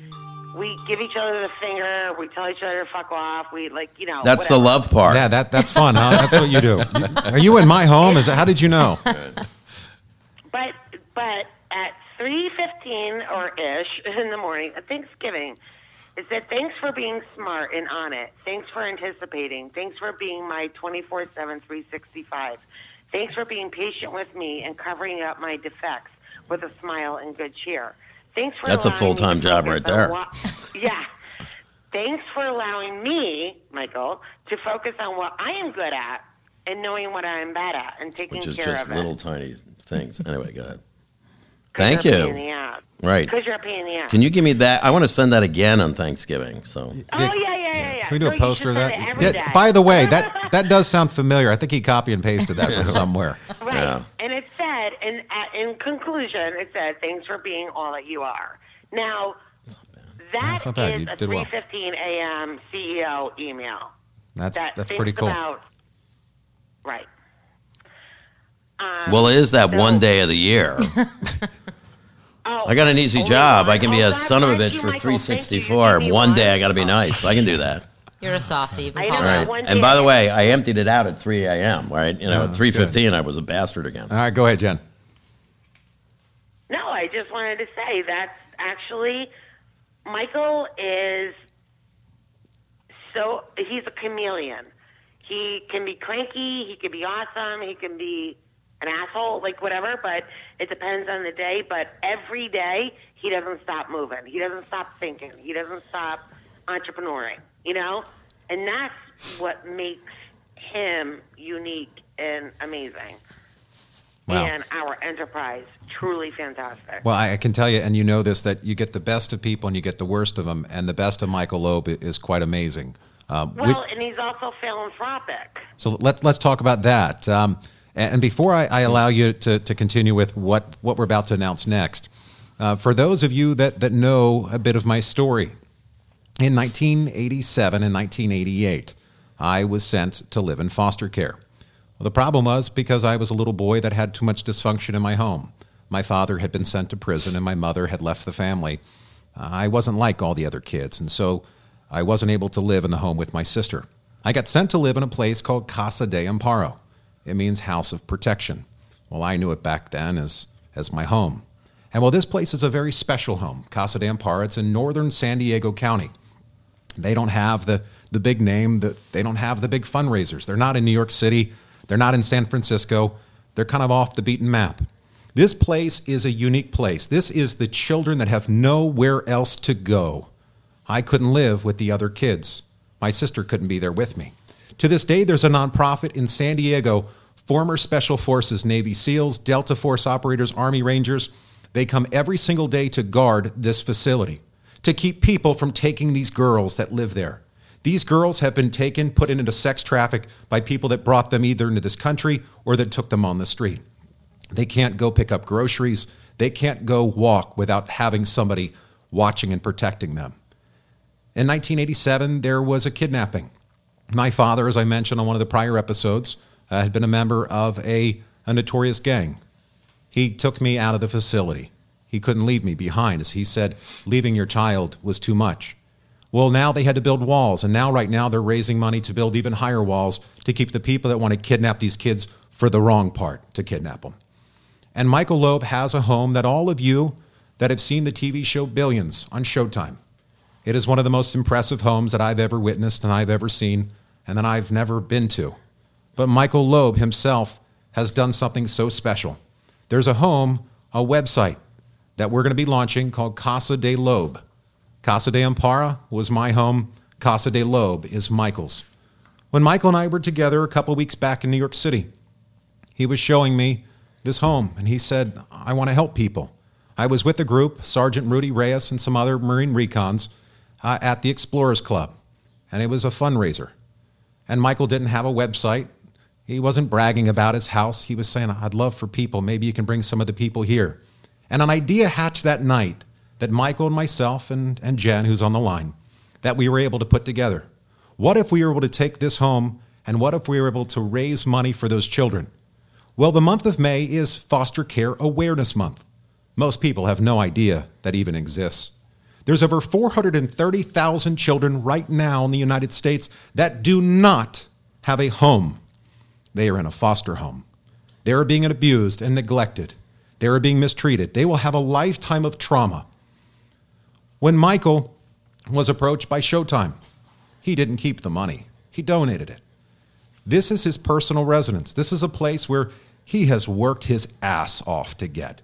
We give each other the finger. We tell each other to fuck off. We like, you know. That's the love part. Yeah, that that's fun, huh? That's what you do. Are you in my home? Is that, how did you know? But but at three fifteen or ish in the morning at Thanksgiving, it said thanks for being smart and on it. Thanks for anticipating. Thanks for being my 24/7 365. Thanks for being patient with me and covering up my defects with a smile and good cheer. Thanks for That's a allowing me to full-time job right there. what- yeah. Thanks for allowing me, Michael, to focus on what I am good at and knowing what I am bad at and taking which is care just of it. little tiny things. Anyway, go ahead. 'Cause Thank you're a pain in the ass. Right. Because you're a pain in the ass. Can you give me that? I want to send that again on Thanksgiving. So oh, yeah, yeah, yeah, yeah. Can we do So a poster of that? Yeah, by the way, that that does sound familiar. I think he copy and pasted that from somewhere. Right. Yeah. And it said, in, uh, in conclusion, it said, thanks for being all that you are. Now, that That's is a did well. 3.15 a.m. CEO email. That's that that's pretty cool. About, right. Um, Well, it is that So- one day of the year. oh, I got an easy only job. I can be Oh, a God son of a bitch you, for Michael. Thank you. You 364. gave One day I got to be nice. I can do that. You're a softie. You I know. Right. one And by the way, I emptied it out at 3 a.m. Right. You know, Oh, at 3:15, I was a bastard again. All right, go ahead, Jen. No, I just wanted to say that's actually Michael is so he's a chameleon. He can be cranky, he can be awesome, he can be an asshole, like whatever, but it depends on the day. But every day he doesn't stop moving. He doesn't stop thinking. He doesn't stop entrepreneuring, you know? And that's what makes him unique and amazing. Wow. And our enterprise truly fantastic. Well, I can tell you, and you know this, that you get the best of people and you get the worst of them, and the best of Michael Loeb is quite amazing. Um, we- Well, and he's also philanthropic. so let's let's talk about that. Um, and before I, I allow you to, to continue with what, what we're about to announce next, uh, for those of you that, that know a bit of my story, in 1987 and 1988, I was sent to live in foster care. Well, the problem was because I was a little boy that had too much dysfunction in my home. My father had been sent to prison and my mother had left the family. I wasn't like all the other kids, and so I wasn't able to live in the home with my sister. I got sent to live in a place called Casa de Amparo. It means house of protection. Well, I knew it back then as, as my home. And well, this place is a very special home, Casa de Amparo. It's in northern San Diego County. They don't have the, the big name, the, they don't have the big fundraisers. They're not in New York City, they're not in San Francisco, they're kind of off the beaten map. This place is a unique place. This is the children that have nowhere else to go. I couldn't live with the other kids. My sister couldn't be there with me. To this day, there's a nonprofit in San Diego, former Special Forces, Navy SEALs, Delta Force operators, Army Rangers. They come every single day to guard this facility, to keep people from taking these girls that live there. These girls have been taken, put into sex traffic by people that brought them either into this country or that took them on the street. They can't go pick up groceries. They can't go walk without having somebody watching and protecting them. In 1987, there was a kidnapping. My father, as I mentioned on one of the prior episodes, uh, had been a member of a, a notorious gang. He took me out of the facility. He couldn't leave me behind, as he said, leaving your child was too much. Well, now they had to build walls, and now, right now, they're raising money to build even higher walls to keep the people that want to kidnap these kids for the wrong part to kidnap them. And Michael Loeb has a home that all of you that have seen the TV show Billions on Showtime, it is one of the most impressive homes that I've ever witnessed and I've ever seen and that I've never been to. But Michael Loeb himself has done something so special. There's a home, a website that we're going to be launching called Casa de Loeb. Casa de Amparo was my home. Casa de Loeb is Michael's. When Michael and I were together a couple weeks back in New York City, he was showing me this home and he said, I want to help people. I was with a group, Sergeant Rudy Reyes and some other Marine recons, uh, at the Explorers Club, and it was a fundraiser. And Michael didn't have a website. He wasn't bragging about his house. He was saying, I'd love for people. Maybe you can bring some of the people here. And an idea hatched that night that Michael and myself and, and Jen, who's on the line, that we were able to put together. What if we were able to take this home and what if we were able to raise money for those children? Well, the month of May is Foster Care Awareness Month. Most people have no idea that even exists. There's over 430,000 children right now in the United States that do not have a home. They are in a foster home. They are being abused and neglected. They are being mistreated. They will have a lifetime of trauma. When Michael was approached by Showtime, he didn't keep the money, he donated it. This is his personal residence. This is a place where he has worked his ass off to get.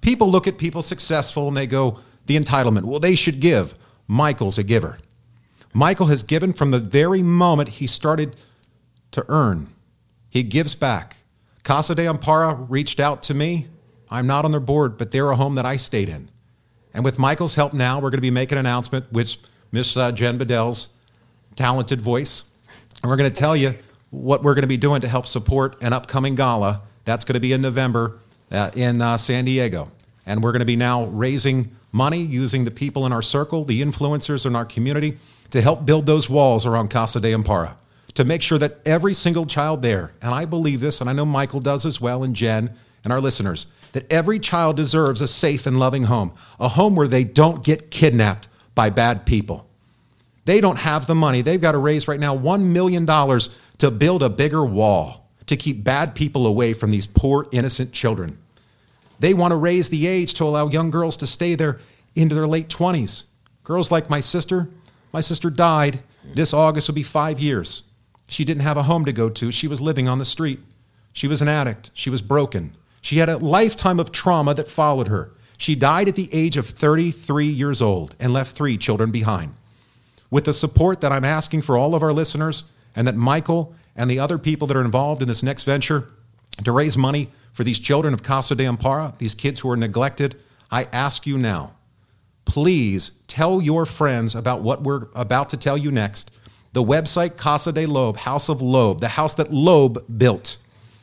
People look at people successful and they go, the entitlement. Well, they should give. Michael's a giver. Michael has given from the very moment he started to earn. He gives back. Casa de Amparo reached out to me. I'm not on their board, but they're a home that I stayed in. And with Michael's help now, we're going to be making an announcement with Miss uh, Jen Bedell's talented voice. And we're going to tell you what we're going to be doing to help support an upcoming gala. That's going to be in November uh, in uh, San Diego. And we're going to be now raising money using the people in our circle, the influencers in our community, to help build those walls around Casa de Amparo, to make sure that every single child there, and I believe this, and I know Michael does as well, and Jen and our listeners, that every child deserves a safe and loving home, a home where they don't get kidnapped by bad people. They don't have the money. They've got to raise right now $1 million to build a bigger wall to keep bad people away from these poor, innocent children. They want to raise the age to allow young girls to stay there into their late 20s. Girls like my sister, my sister died. This August will be five years. She didn't have a home to go to. She was living on the street. She was an addict. She was broken. She had a lifetime of trauma that followed her. She died at the age of 33 years old and left three children behind. With the support that I'm asking for all of our listeners, and that Michael and the other people that are involved in this next venture to raise money for these children of Casa de Amparo, these kids who are neglected, I ask you now, please tell your friends about what we're about to tell you next. The website Casa de Loeb, House of Loeb, the house that Loeb built.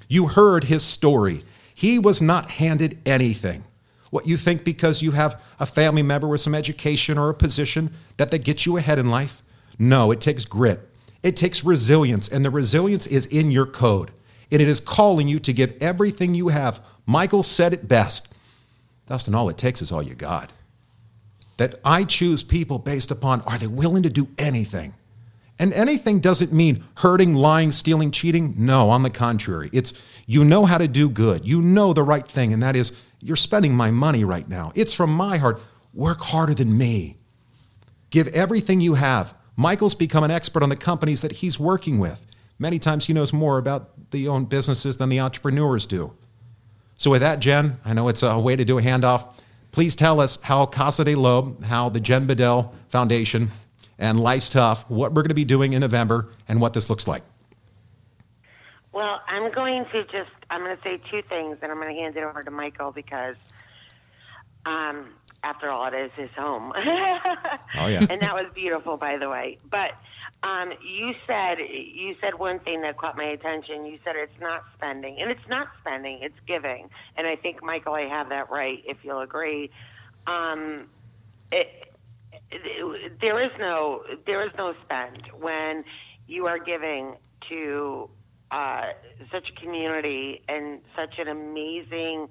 You heard his story. He was not handed anything. What you think because you have a family member with some education or a position that they get you ahead in life? No, it takes grit. It takes resilience, and the resilience is in your code and it is calling you to give everything you have. Michael said it best Dustin, all it takes is all you got. That I choose people based upon are they willing to do anything? And anything doesn't mean hurting, lying, stealing, cheating. No, on the contrary. It's you know how to do good. You know the right thing, and that is you're spending my money right now. It's from my heart. Work harder than me. Give everything you have. Michael's become an expert on the companies that he's working with. Many times he knows more about the own businesses than the entrepreneurs do. So, with that, Jen, I know it's a way to do a handoff. Please tell us how Casa de Loeb, how the Jen Bedell Foundation, and Life's Tough, what we're going to be doing in November, and what this looks like. Well, I'm going to just I'm going to say two things, and I'm going to hand it over to Michael because Um, after all, it is his home. Oh, yeah. and that was beautiful, by the way. But um, you said you said one thing that caught my attention. You said it's not spending, and it's not spending; it's giving. And I think, Michael, I have that right. If you'll agree, um, it, there is no there is no spend when you are giving to uh, such a community and such an amazing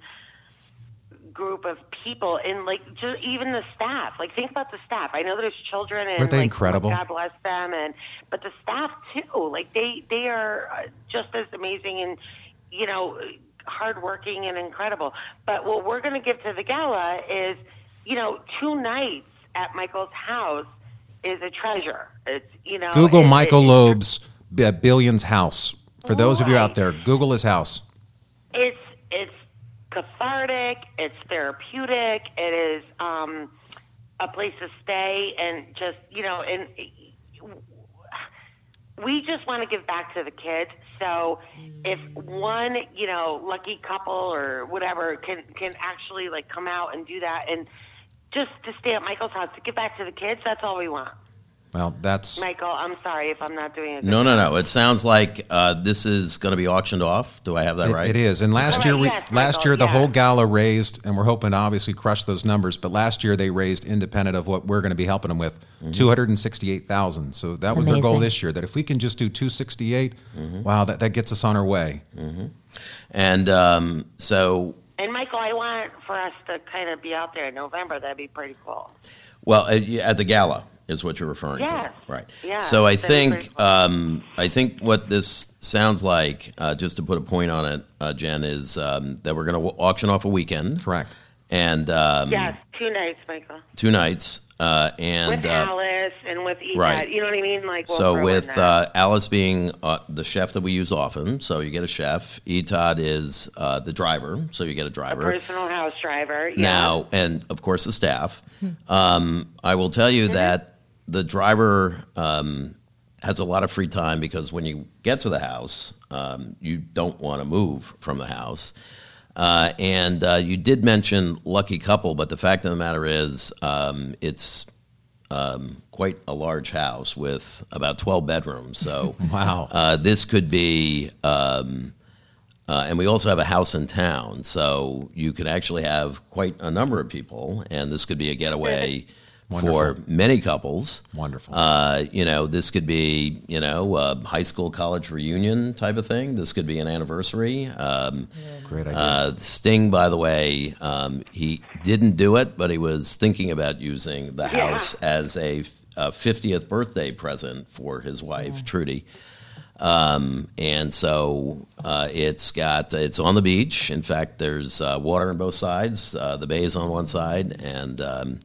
group of people and like just even the staff. Like think about the staff. I know there's children and Aren't they like, incredible? god bless them and but the staff too. Like they they are uh, just as amazing and you know hardworking and incredible. But what we're going to give to the gala is you know two nights at michael's house is a treasure it's you know Google it- Michael it- Loeb's Billions house. For those of you out there, Google his house. it's it's cathartic it's therapeutic it is um a place to stay and just you know and we just want to give back to the kids so if one you know lucky couple or whatever can can actually like come out and do that and just to stay at michael's house to give back to the kids that's all we want Well, that's michael i'm sorry if i'm not doing it. No, no, no. It sounds like uh, this is going to be auctioned off. Do I have that It- right? It is. And last Right, year, we, yes, last Michael, year the yes. whole gala raised, and we're hoping to obviously crush those numbers. But last year they raised, independent of what we're going to be helping them with, two hundred and sixty-eight thousand. So that was their goal this year. That if we can just do two sixty-eight, Mm-hmm. wow, that, that gets us on our way. And um, so, and michael i want for us to kind of be out there in november that'd be pretty cool well, at, at the gala is what you're referring Yes. to, right? Yeah, So I think cool. um, I think what this sounds like, uh, just to put a point on it, uh, Jen, is um, that we're going to auction off a weekend, Correct. and um, Yes, two nights, Michael. two nights, uh, and with uh, Alice and with Edith. right. You know what I mean? Like we'll so with uh, Alice being uh, the chef that we use often, so you get a chef. Etod is uh, the driver, so you get a a driver. personal house driver. Yeah. Now, and of course the staff. Um, I will tell you that the driver um, has a lot of free time because when you get to the house, um, you don't want to move from the house. Uh, and uh, you did mention lucky couple, but the fact of the matter is, um, it's um, quite a large house with about 12 bedrooms. So, Wow. uh, this could be, um, uh, and we also have a house in town, so you could actually have quite a number of people, and this could be a getaway for many couples. Wonderful. Uh, you know, this could be, you know, a high school college reunion type of thing. This could be an anniversary. Um, Great idea. uh, Sting, by the way, um, he didn't do it, but he was thinking about using the Yeah. house as a, a 50th birthday present for his wife, Trudie. Um, and so uh, it's got it's on the beach. In fact, there's uh, water on both sides. Uh, the bay is on one side, and um,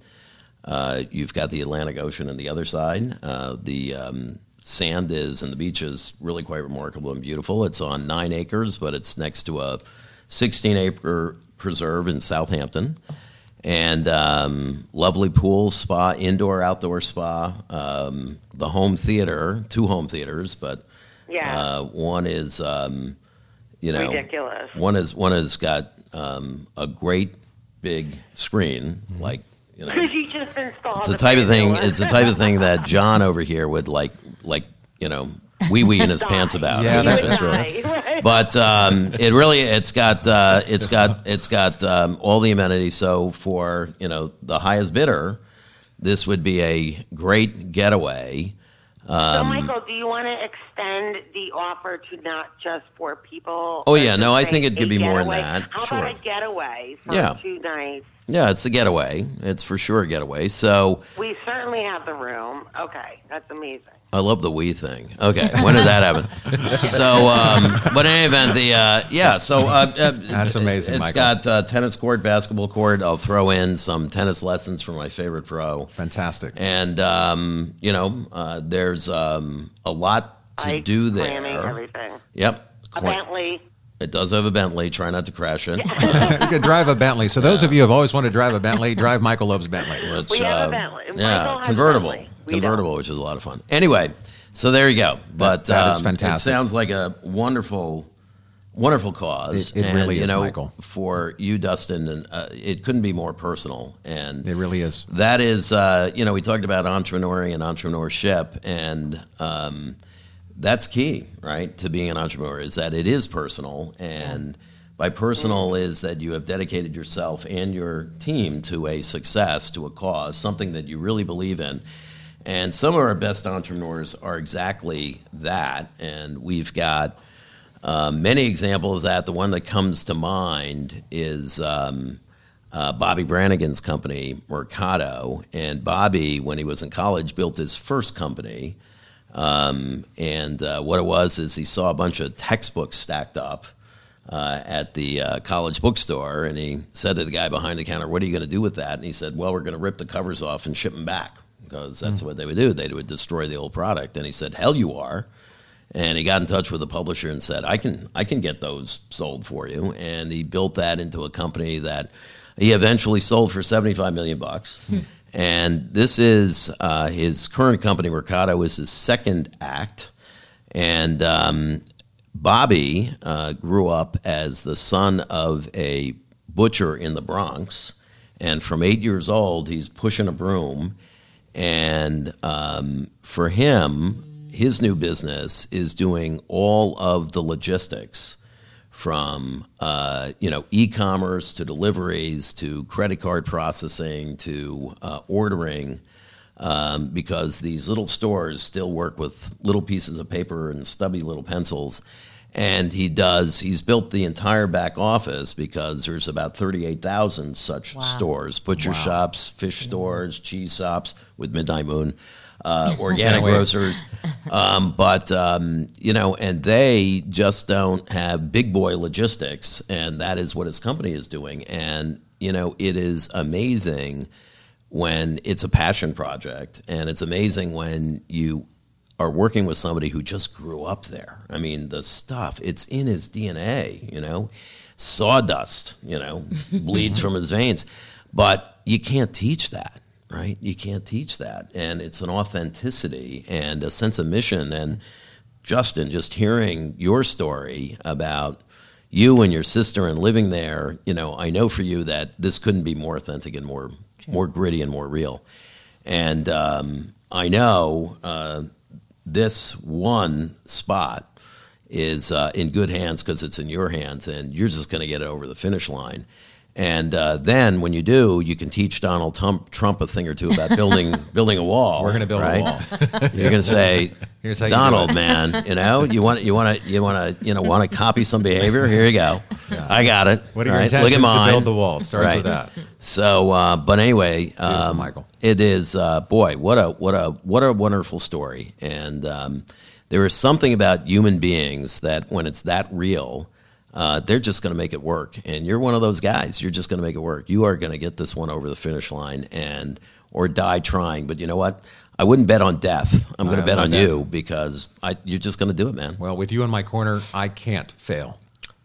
uh, you've got the Atlantic Ocean on the other side. Uh, the um, sand is and the beach is really quite remarkable and beautiful. It's on nine acres, but it's next to a 16 acre preserve in Southampton. And um, lovely pool, spa, indoor, outdoor spa. Um, the home theater, two home theaters, but Yeah. uh, one is, um, you know, Ridiculous. One is one has got um, a great big screen, like you know, you just installed it's the the type of thing. It's the type of thing that John over here would like, like you know, wee wee in his pants about. Yeah, You that's would true. die, right? But um, it really, it's got, uh, it's got, it's got um, all the amenities. So for you know the highest bidder, this would be a great getaway. so, um, Michael, do you want to extend the offer to not just for people? Oh, yeah, no, I think it could be more than getaway? that. How Sure. about a getaway for Yeah. two nights? Yeah, it's a getaway. It's for sure a getaway. So We certainly have the room. Okay, that's amazing. I love the we thing. Okay, when did that happen? so, um, but in any event, the uh, yeah. So uh, uh, That's amazing, It's Michael. got uh, tennis court, basketball court. I'll throw in some tennis lessons from my favorite pro, Fantastic. and um, you know, uh, there's um, a lot to Like do planning there. everything. Yep, A Bentley. It does have a Bentley. Try not to crash it. you could drive a Bentley. So those of you who have always wanted to drive a Bentley, drive Michael Loeb's Bentley. Which, We have a uh, Bentley. Yeah, convertible. Bentley. We don't. Convertible, which is a lot of fun. Anyway, so there you go. But that is um, fantastic. It sounds like a wonderful, wonderful cause. It- it and, really you is, know, Michael. For you, Dustin, and uh, it couldn't be more personal. And It really is. that is, uh, you know, we talked about entrepreneuring and entrepreneurship, and um, that's key, right, to being an entrepreneur is that it is personal. And by personal is that you have dedicated yourself and your team to a success, to a cause, something that you really believe in. And some of our best entrepreneurs are exactly that. And we've got uh, many examples of that. The one that comes to mind is um, uh, Bobby Brannigan's company, Mercato. And Bobby, when he was in college, built his first company. Um, and uh, what it was is he saw a bunch of textbooks stacked up uh, at the uh, college bookstore, and he said to the guy behind the counter, "What are you going to do with that?" And he said, "Well, we're going to rip the covers off and ship them back because that's what they would do. They would destroy the old product." And he said, "Hell, you are." And he got in touch with the publisher and said, "I can, I can get those sold for you." And he built that into a company that he eventually sold for seventy-five million bucks. And this is uh, his current company, Mercato, is his second act. And um, Bobby uh, grew up as the son of a butcher in the Bronx. And from eight years old, he's pushing a broom. And um, for him, his new business is doing all of the logistics from uh, you know e-commerce to deliveries to credit card processing to uh, ordering um, because these little stores still work with little pieces of paper and stubby little pencils. And he does he's built the entire back office because there's about 38,000 such Wow. stores butcher shops fish stores cheese shops with midnight moon uh, organic grocers um, but um, you know, and they just don't have big boy logistics, and that is what his company is doing. And you know, it is amazing when it's a passion project, and it's amazing when you are working with somebody who just grew up there. I mean, the stuff it's in his DNA. You know, sawdust. You know, bleeds from his veins, but you can't teach that right? You can't teach that. And it's an authenticity and a sense of mission. And Justin, just hearing your story about you and your sister and living there, you know, I know for you that this couldn't be more authentic and more more gritty and more real. And um, I know uh, this one spot is uh, in good hands because it's in your hands, and you're just going to get it over the finish line. And uh, then when you do, you can teach Donald Trump, Trump a thing or two about building building a wall. We're gonna build a wall. You're going to say, Here's how Donald, it." man, you know, you want you want to you want to you know want to copy some behavior. Here you go. I got it. What are your right? intentions Look at to mine. build the wall? It starts Right. with that. So, uh, but anyway, um, Michael. it is uh, boy, what a what a what a wonderful story, and um, there is something about human beings that when it's that real, uh, they're just going to make it work. And you're one of those guys. You're just going to make it work. You are going to get this one over the finish line, and or die trying. But you know what? I wouldn't bet on death. I'm going to bet on that. you because I, you're just going to do it, man. Well, with you in my corner, I can't fail.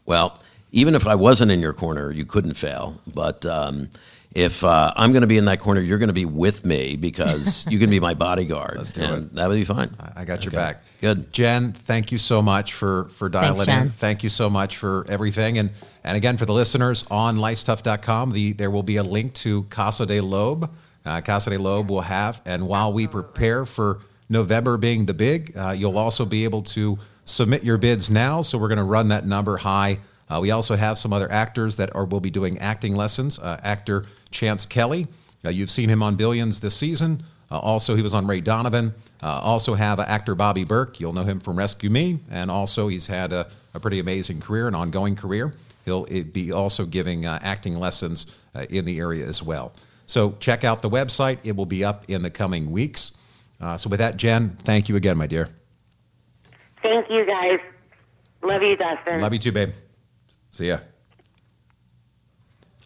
Well, even if I wasn't in your corner, you couldn't fail. But um, if uh, I'm going to be in that corner, you're going to be with me because you can be my bodyguard, Let's do and it. that would be fine. I got your back. Good. Jen, thank you so much for for dialing Thanks, in. Jen. Thank you so much for everything. And and again for the listeners on lifestough.com, the there will be a link to Casa de Loeb. Uh, Casa de Loeb will have, and while we prepare for November being the big, uh, you'll also be able to submit your bids now. So we're going to run that number high. Uh, we also have some other actors that are will be doing acting lessons. Uh, actor Chance Kelly, uh, you've seen him on Billions this season. Uh, also, he was on Ray Donovan. Uh, also have actor Bobby Burke. You'll know him from Rescue Me, and also he's had a, a pretty amazing career, an ongoing career. He'll be also giving uh, acting lessons uh, in the area as well. So check out the website. It will be up in the coming weeks. Uh, so with that, Jen, thank you again, my dear. Thank you, guys. Love you, Dustin. Love you too, babe. See ya.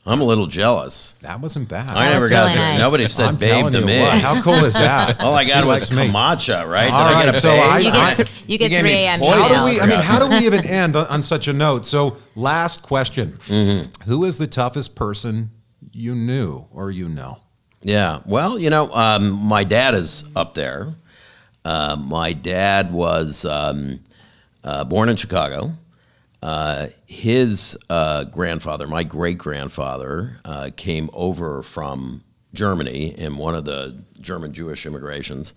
I'm a little jealous. That wasn't bad. I never got really to, nice. nobody said I'm babe telling to you me. what, how cool is that? All I got She was likes me. Kamacha, right? All Did I get right, a so babe? I- You I- get, th- you get gave me 3 a.m. poison. How do we? I mean, how do we even end on, on such a note? So, last question: Mm-hmm. Who is the toughest person you knew or you know? Yeah. Well, you know, um, my dad is up there. Uh, my dad was um, uh, born in Chicago. Uh, his uh, grandfather, my great grandfather, uh, came over from Germany in one of the German Jewish immigrations.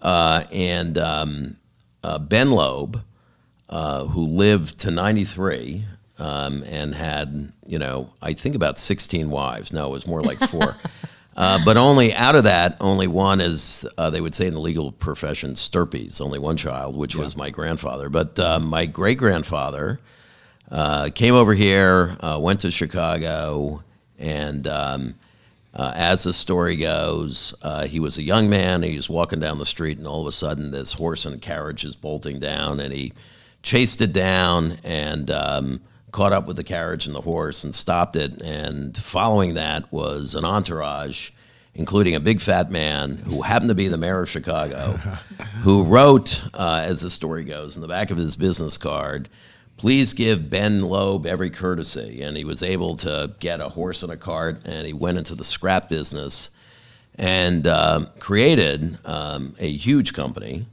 Uh, and um, uh, Ben Loeb, uh, who lived to 93 um, and had, you know, I think about 16 wives. No, it was more like four. Uh, but only out of that, only one is, uh, they would say in the legal profession, stirpes, only one child, which was my grandfather. But uh, my great grandfather uh, came over here, uh, went to Chicago, and um, uh, as the story goes, uh, he was a young man. He was walking down the street, and all of a sudden, this horse and carriage is bolting down, and he chased it down and um, caught up with the carriage and the horse and stopped it. And following that was an entourage, including a big fat man who happened to be the mayor of Chicago, who wrote, uh, as the story goes, in the back of his business card, please give Ben Loeb every courtesy. And he was able to get a horse and a cart, and he went into the scrap business and um, created um, a huge company,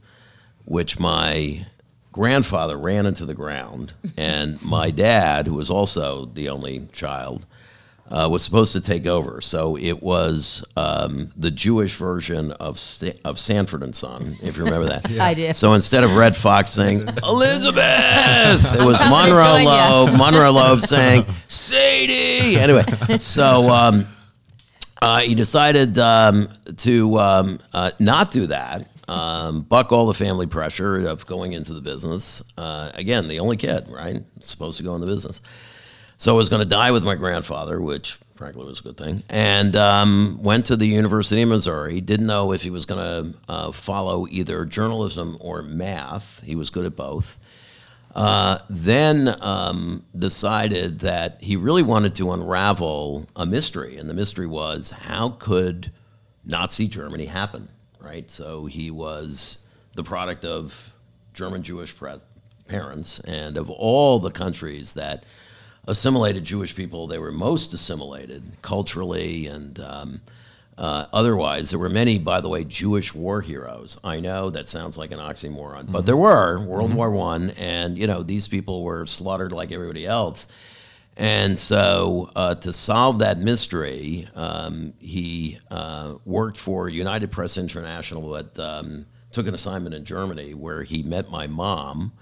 which my grandfather ran into the ground. And my dad, who was also the only child, uh, was supposed to take over. So it was um, the Jewish version of Sta- of Sanford and Son, if you remember that. I do. So instead of Redd Foxx saying Elizabeth, it was Monroe. Loeb. Monroe Loeb saying Sadie. Anyway, so um, uh, he decided um, to um, uh, not do that. Um, buck all the family pressure of going into the business. Uh, again, the only kid, right? Supposed to go in the business. So I was going to die with my grandfather, which frankly was a good thing, and um, went to the University of Missouri. Didn't know if he was going to uh, follow either journalism or math. He was good at both. Uh, then um, decided that he really wanted to unravel a mystery, and the mystery was how could Nazi Germany happen, right? So he was the product of German Jewish pre- parents, and of all the countries that assimilated Jewish people, they were most assimilated culturally and um, uh, otherwise. There were many, by the way, Jewish war heroes. I know that sounds like an oxymoron, but there were World War One, and you know these people were slaughtered like everybody else. And so, uh, to solve that mystery, um, he uh, worked for United Press International, but um, took an assignment in Germany where he met my mom,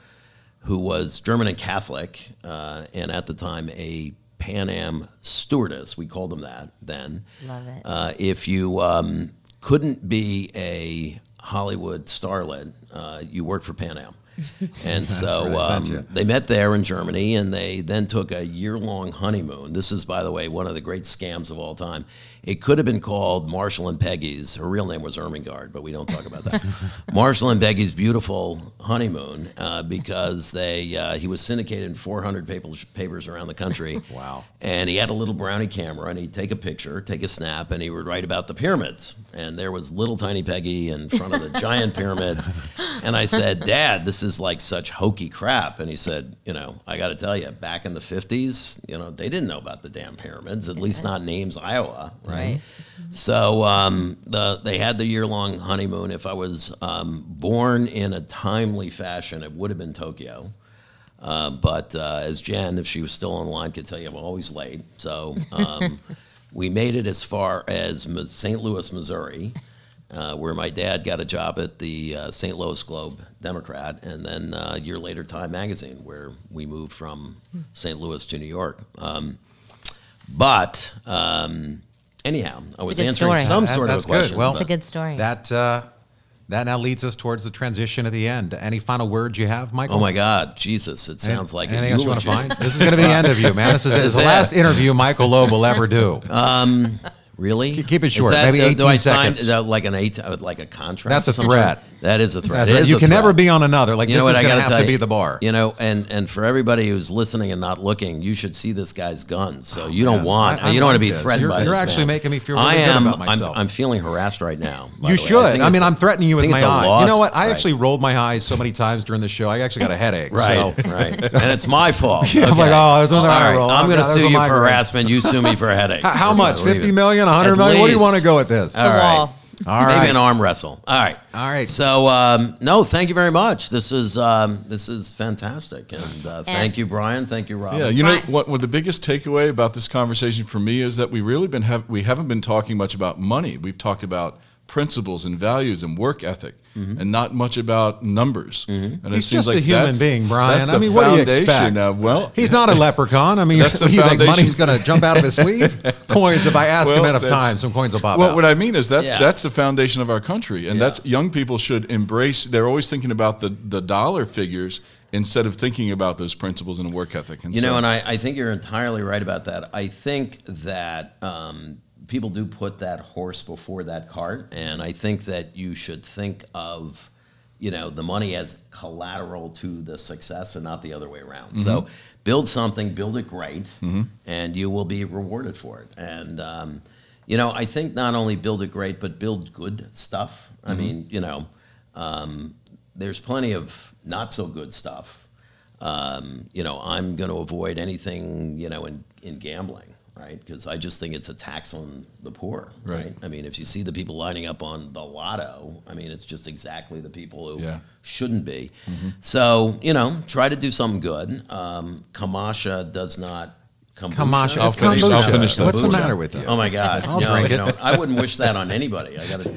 who was German and Catholic, uh, and at the time a Pan Am stewardess. We called them that then. Love it. Uh, if you um, couldn't be a Hollywood starlet, uh, you worked for Pan Am. And so right, um, they met there in Germany and they then took a year long honeymoon. This is, by the way, one of the great scams of all time. It could have been called Marshall and Peggy's. Her real name was Ermengarde, but we don't talk about that. Marshall and Peggy's beautiful honeymoon uh, because they uh, he was syndicated in 400 papers, papers around the country. Wow. And he had a little brownie camera, and he'd take a picture, take a snap, and he would write about the pyramids. And there was little tiny Peggy in front of the giant pyramid. And I said, Dad, this is like such hokey crap. And he said, You know, I got to tell you, back in the 50s, you know, they didn't know about the damn pyramids, at least not in Ames, Iowa, right? Right. So um, the, they had the year long honeymoon. If I was um, born in a timely fashion, it would have been Tokyo. Uh, but uh, as Jen, if she was still online, could tell you, I'm always late. So um, we made it as far as St. Louis, Missouri, uh, where my dad got a job at the uh, St. Louis Globe Democrat, and then uh, a year later, Time Magazine, where we moved from St. Louis to New York. Um, but um, anyhow, I was answering story. some That- sort of a good. question. Well, It's a good story. That uh, that now leads us towards the transition at the end. Any final words you have, Michael? oh my God, Jesus! It sounds like anything a else you want to find? This is going to be the end of you, man. This is, this is the last interview Michael Loeb will ever do. Really? Keep- it short, that- maybe 18 do I sign, seconds. is that like an eight, uh, like a contract? That's a of some threat. Sort? That is a threat. That's right. is You a can never be on another. Like You know this what? is I going to have to be the bar. You know, and and for everybody who's listening and not looking, you should see this guy's guns. So you don't man. want, I- I you don't want to be this. threatened You're- by you're this actually man. making me feel really I good am, about I'm- myself. I'm, feeling harassed right now. You should. think I, mean, it's a- I'm threatening you with my it's a eye. loss. You know what? I Right. actually rolled my eyes so many times during the show. I actually got a headache. Right, So. right, and it's my fault. Yeah, I'm like, oh, there's another All eye roll. I'm Oh, going to sue you for harassment. You sue me for a headache. How much? 50 million? 100 At million? What do you want to go with this? All right. Wall. All Maybe an arm wrestle. All right. All right. So um, no, thank you very much. This is um, this is fantastic, and uh, thank you, Brian. Thank you, Rob. Yeah, you know what? What the biggest takeaway about this conversation for me is that we really been have we haven't been talking much about money. We've talked about principles and values and work ethic, and not much about numbers. And it He's seems just like a human that's- being, Brian. That's I mean, what do you foundation expect? Of, well, He's not a leprechaun. I mean, That's the what do you think money's going to jump out of his sleeve? coins. If I ask him Well, enough that's- times, some coins will pop Well, out. what I mean is that's Yeah. that's the foundation of our country, and Yeah. that's young people should embrace. They're always thinking about the the dollar figures instead of thinking about those principles and work ethic. And You so- know, and I, I think you're entirely right about that. I think that um, people do put that horse before that cart, and I think that you should think of, you know, the money as collateral to the success and not the other way around. So build something, build it great, and you will be rewarded for it. And um, you know, I think not only build it great, but build good stuff. I mean, you know, um, there's plenty of not so good stuff um, you know, I'm going to avoid anything, you know, in, in gambling, right? Because I just think it's a tax on the poor, right. Right. I mean, if you see the people lining up on the lotto, I mean, it's just exactly the people who Yeah. shouldn't be. So, you know, try to do something good. Um, Kamasha does not. Kombucha? Kamasha. I'll It's finish- I'll finish that. What's the matter with you? Oh my God! I'll no, drink you it. know, I wouldn't wish that on anybody. I got to.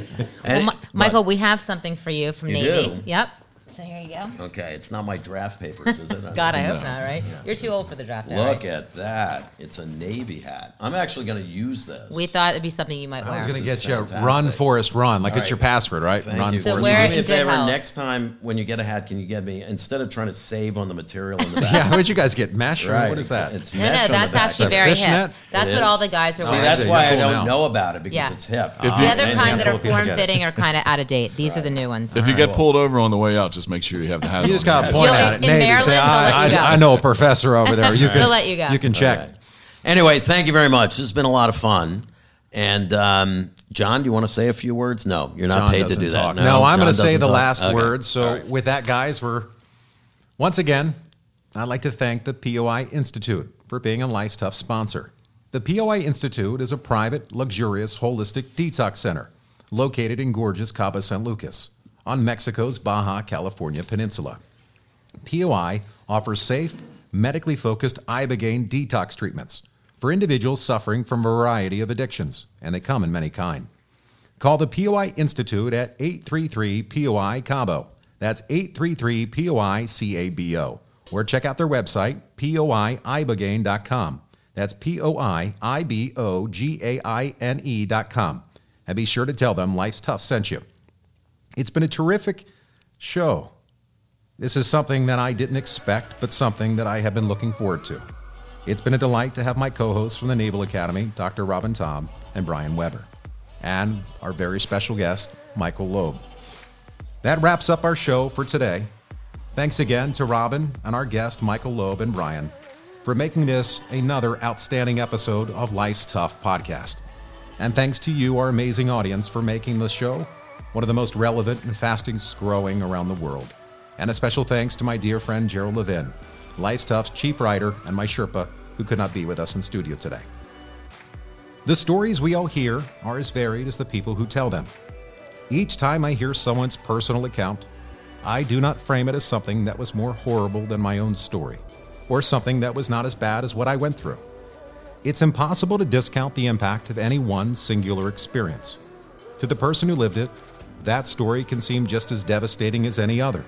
Well, Mi- Michael, we have something for you from You Navy. do? Yep. So here you go. Okay, it's not my draft papers, is it? God, I hope not, right? You're too old for the draft. now, Look right? at that! It's a navy hat. I'm actually going to use this. We thought it'd be something you might I wear. was going to This is get you fantastic. run, Forest, run. Like All it's your password, right? Thank run, you. So Forest, wear run. it Do me in a good favor. health. Next time when you get a hat, can you get me instead of trying to save on the material in the back? Yeah, what'd you guys get? Mesh? Or right. what is it's- that? It's no, no, mesh on the that's back. actually Is that very fishnet? hip. That's It what is? all the guys are See, wearing. that's You're why I cool don't now. know about it because Yeah. it's hip. If you- the other kind that are form fitting are kind of out of date. These are the new ones. if you get pulled over on the way out, just make sure you have the hat. You just got to point You'll- at it. in Navy, Maryland, say, I, let you go. I, I know a professor over there. You can, They'll let you go. You can check. All right. Anyway, thank you very much. This has been a lot of fun. And um, John, do you want to say a few words? No, you're not John paid to do talk. that. No, I'm going to say the talk. last Okay. words. So, All right. with that, guys, we're once again, I'd like to thank the POI Institute for being a Life's Tough sponsor. The POI Institute is a private, luxurious, holistic detox center located in gorgeous Cabo San Lucas on Mexico's Baja California Peninsula. POI offers safe, medically focused ibogaine detox treatments for individuals suffering from a variety of addictions, and they come in many kind. Call the POI Institute at 833 POI Cabo. That's 833 POI CABO. Or check out their website, poiibogaine.com. That's P O I I B O G A I N E.com. And be sure to tell them Life's Tough sent you. It's been a terrific show. This is something that I didn't expect, but something that I have been looking forward to. It's been a delight to have my co hosts from the Naval Academy, Dr. Robin Tom and Brian Weber, and our very special guest, Michael Loeb. That wraps up our show for today. Thanks again to Robin and our guest, Michael Loeb and Brian, for making this another outstanding episode of Life's Tough podcast. And thanks to you, our amazing audience, for making the show one of the most relevant and fastest growing around the world. And a special thanks to my dear friend Gerald Levin, Life's Tough's chief writer and my Sherpa, who could not be with us in studio today. The stories we all hear are as varied as the people who tell them. Each time I hear someone's personal account, I do not frame it as something that was more horrible than my own story, or something that was not as bad as what I went through. It's impossible to discount the impact of any one singular experience. To the person who lived it, that story can seem just as devastating as any other.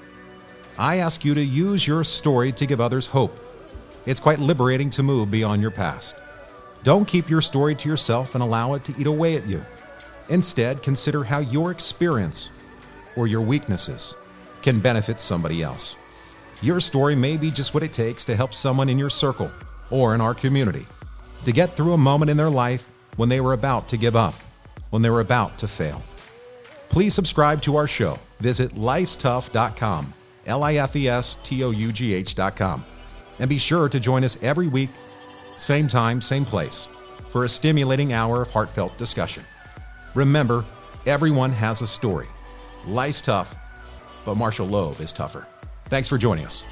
I ask you to use your story to give others hope. It's quite liberating to move beyond your past. Don't keep your story to yourself and allow it to eat away at you. Instead, consider how your experience or your weaknesses can benefit somebody else. Your story may be just what it takes to help someone in your circle or in our community to get through a moment in their life when they were about to give up, when they were about to fail. Please subscribe to our show. Visit lifestough.com, L I F E S T O U G H.com. And be sure to join us every week, same time, same place, for a stimulating hour of heartfelt discussion. Remember, everyone has a story. Life's tough, but Marshall Loeb is tougher. Thanks for joining us.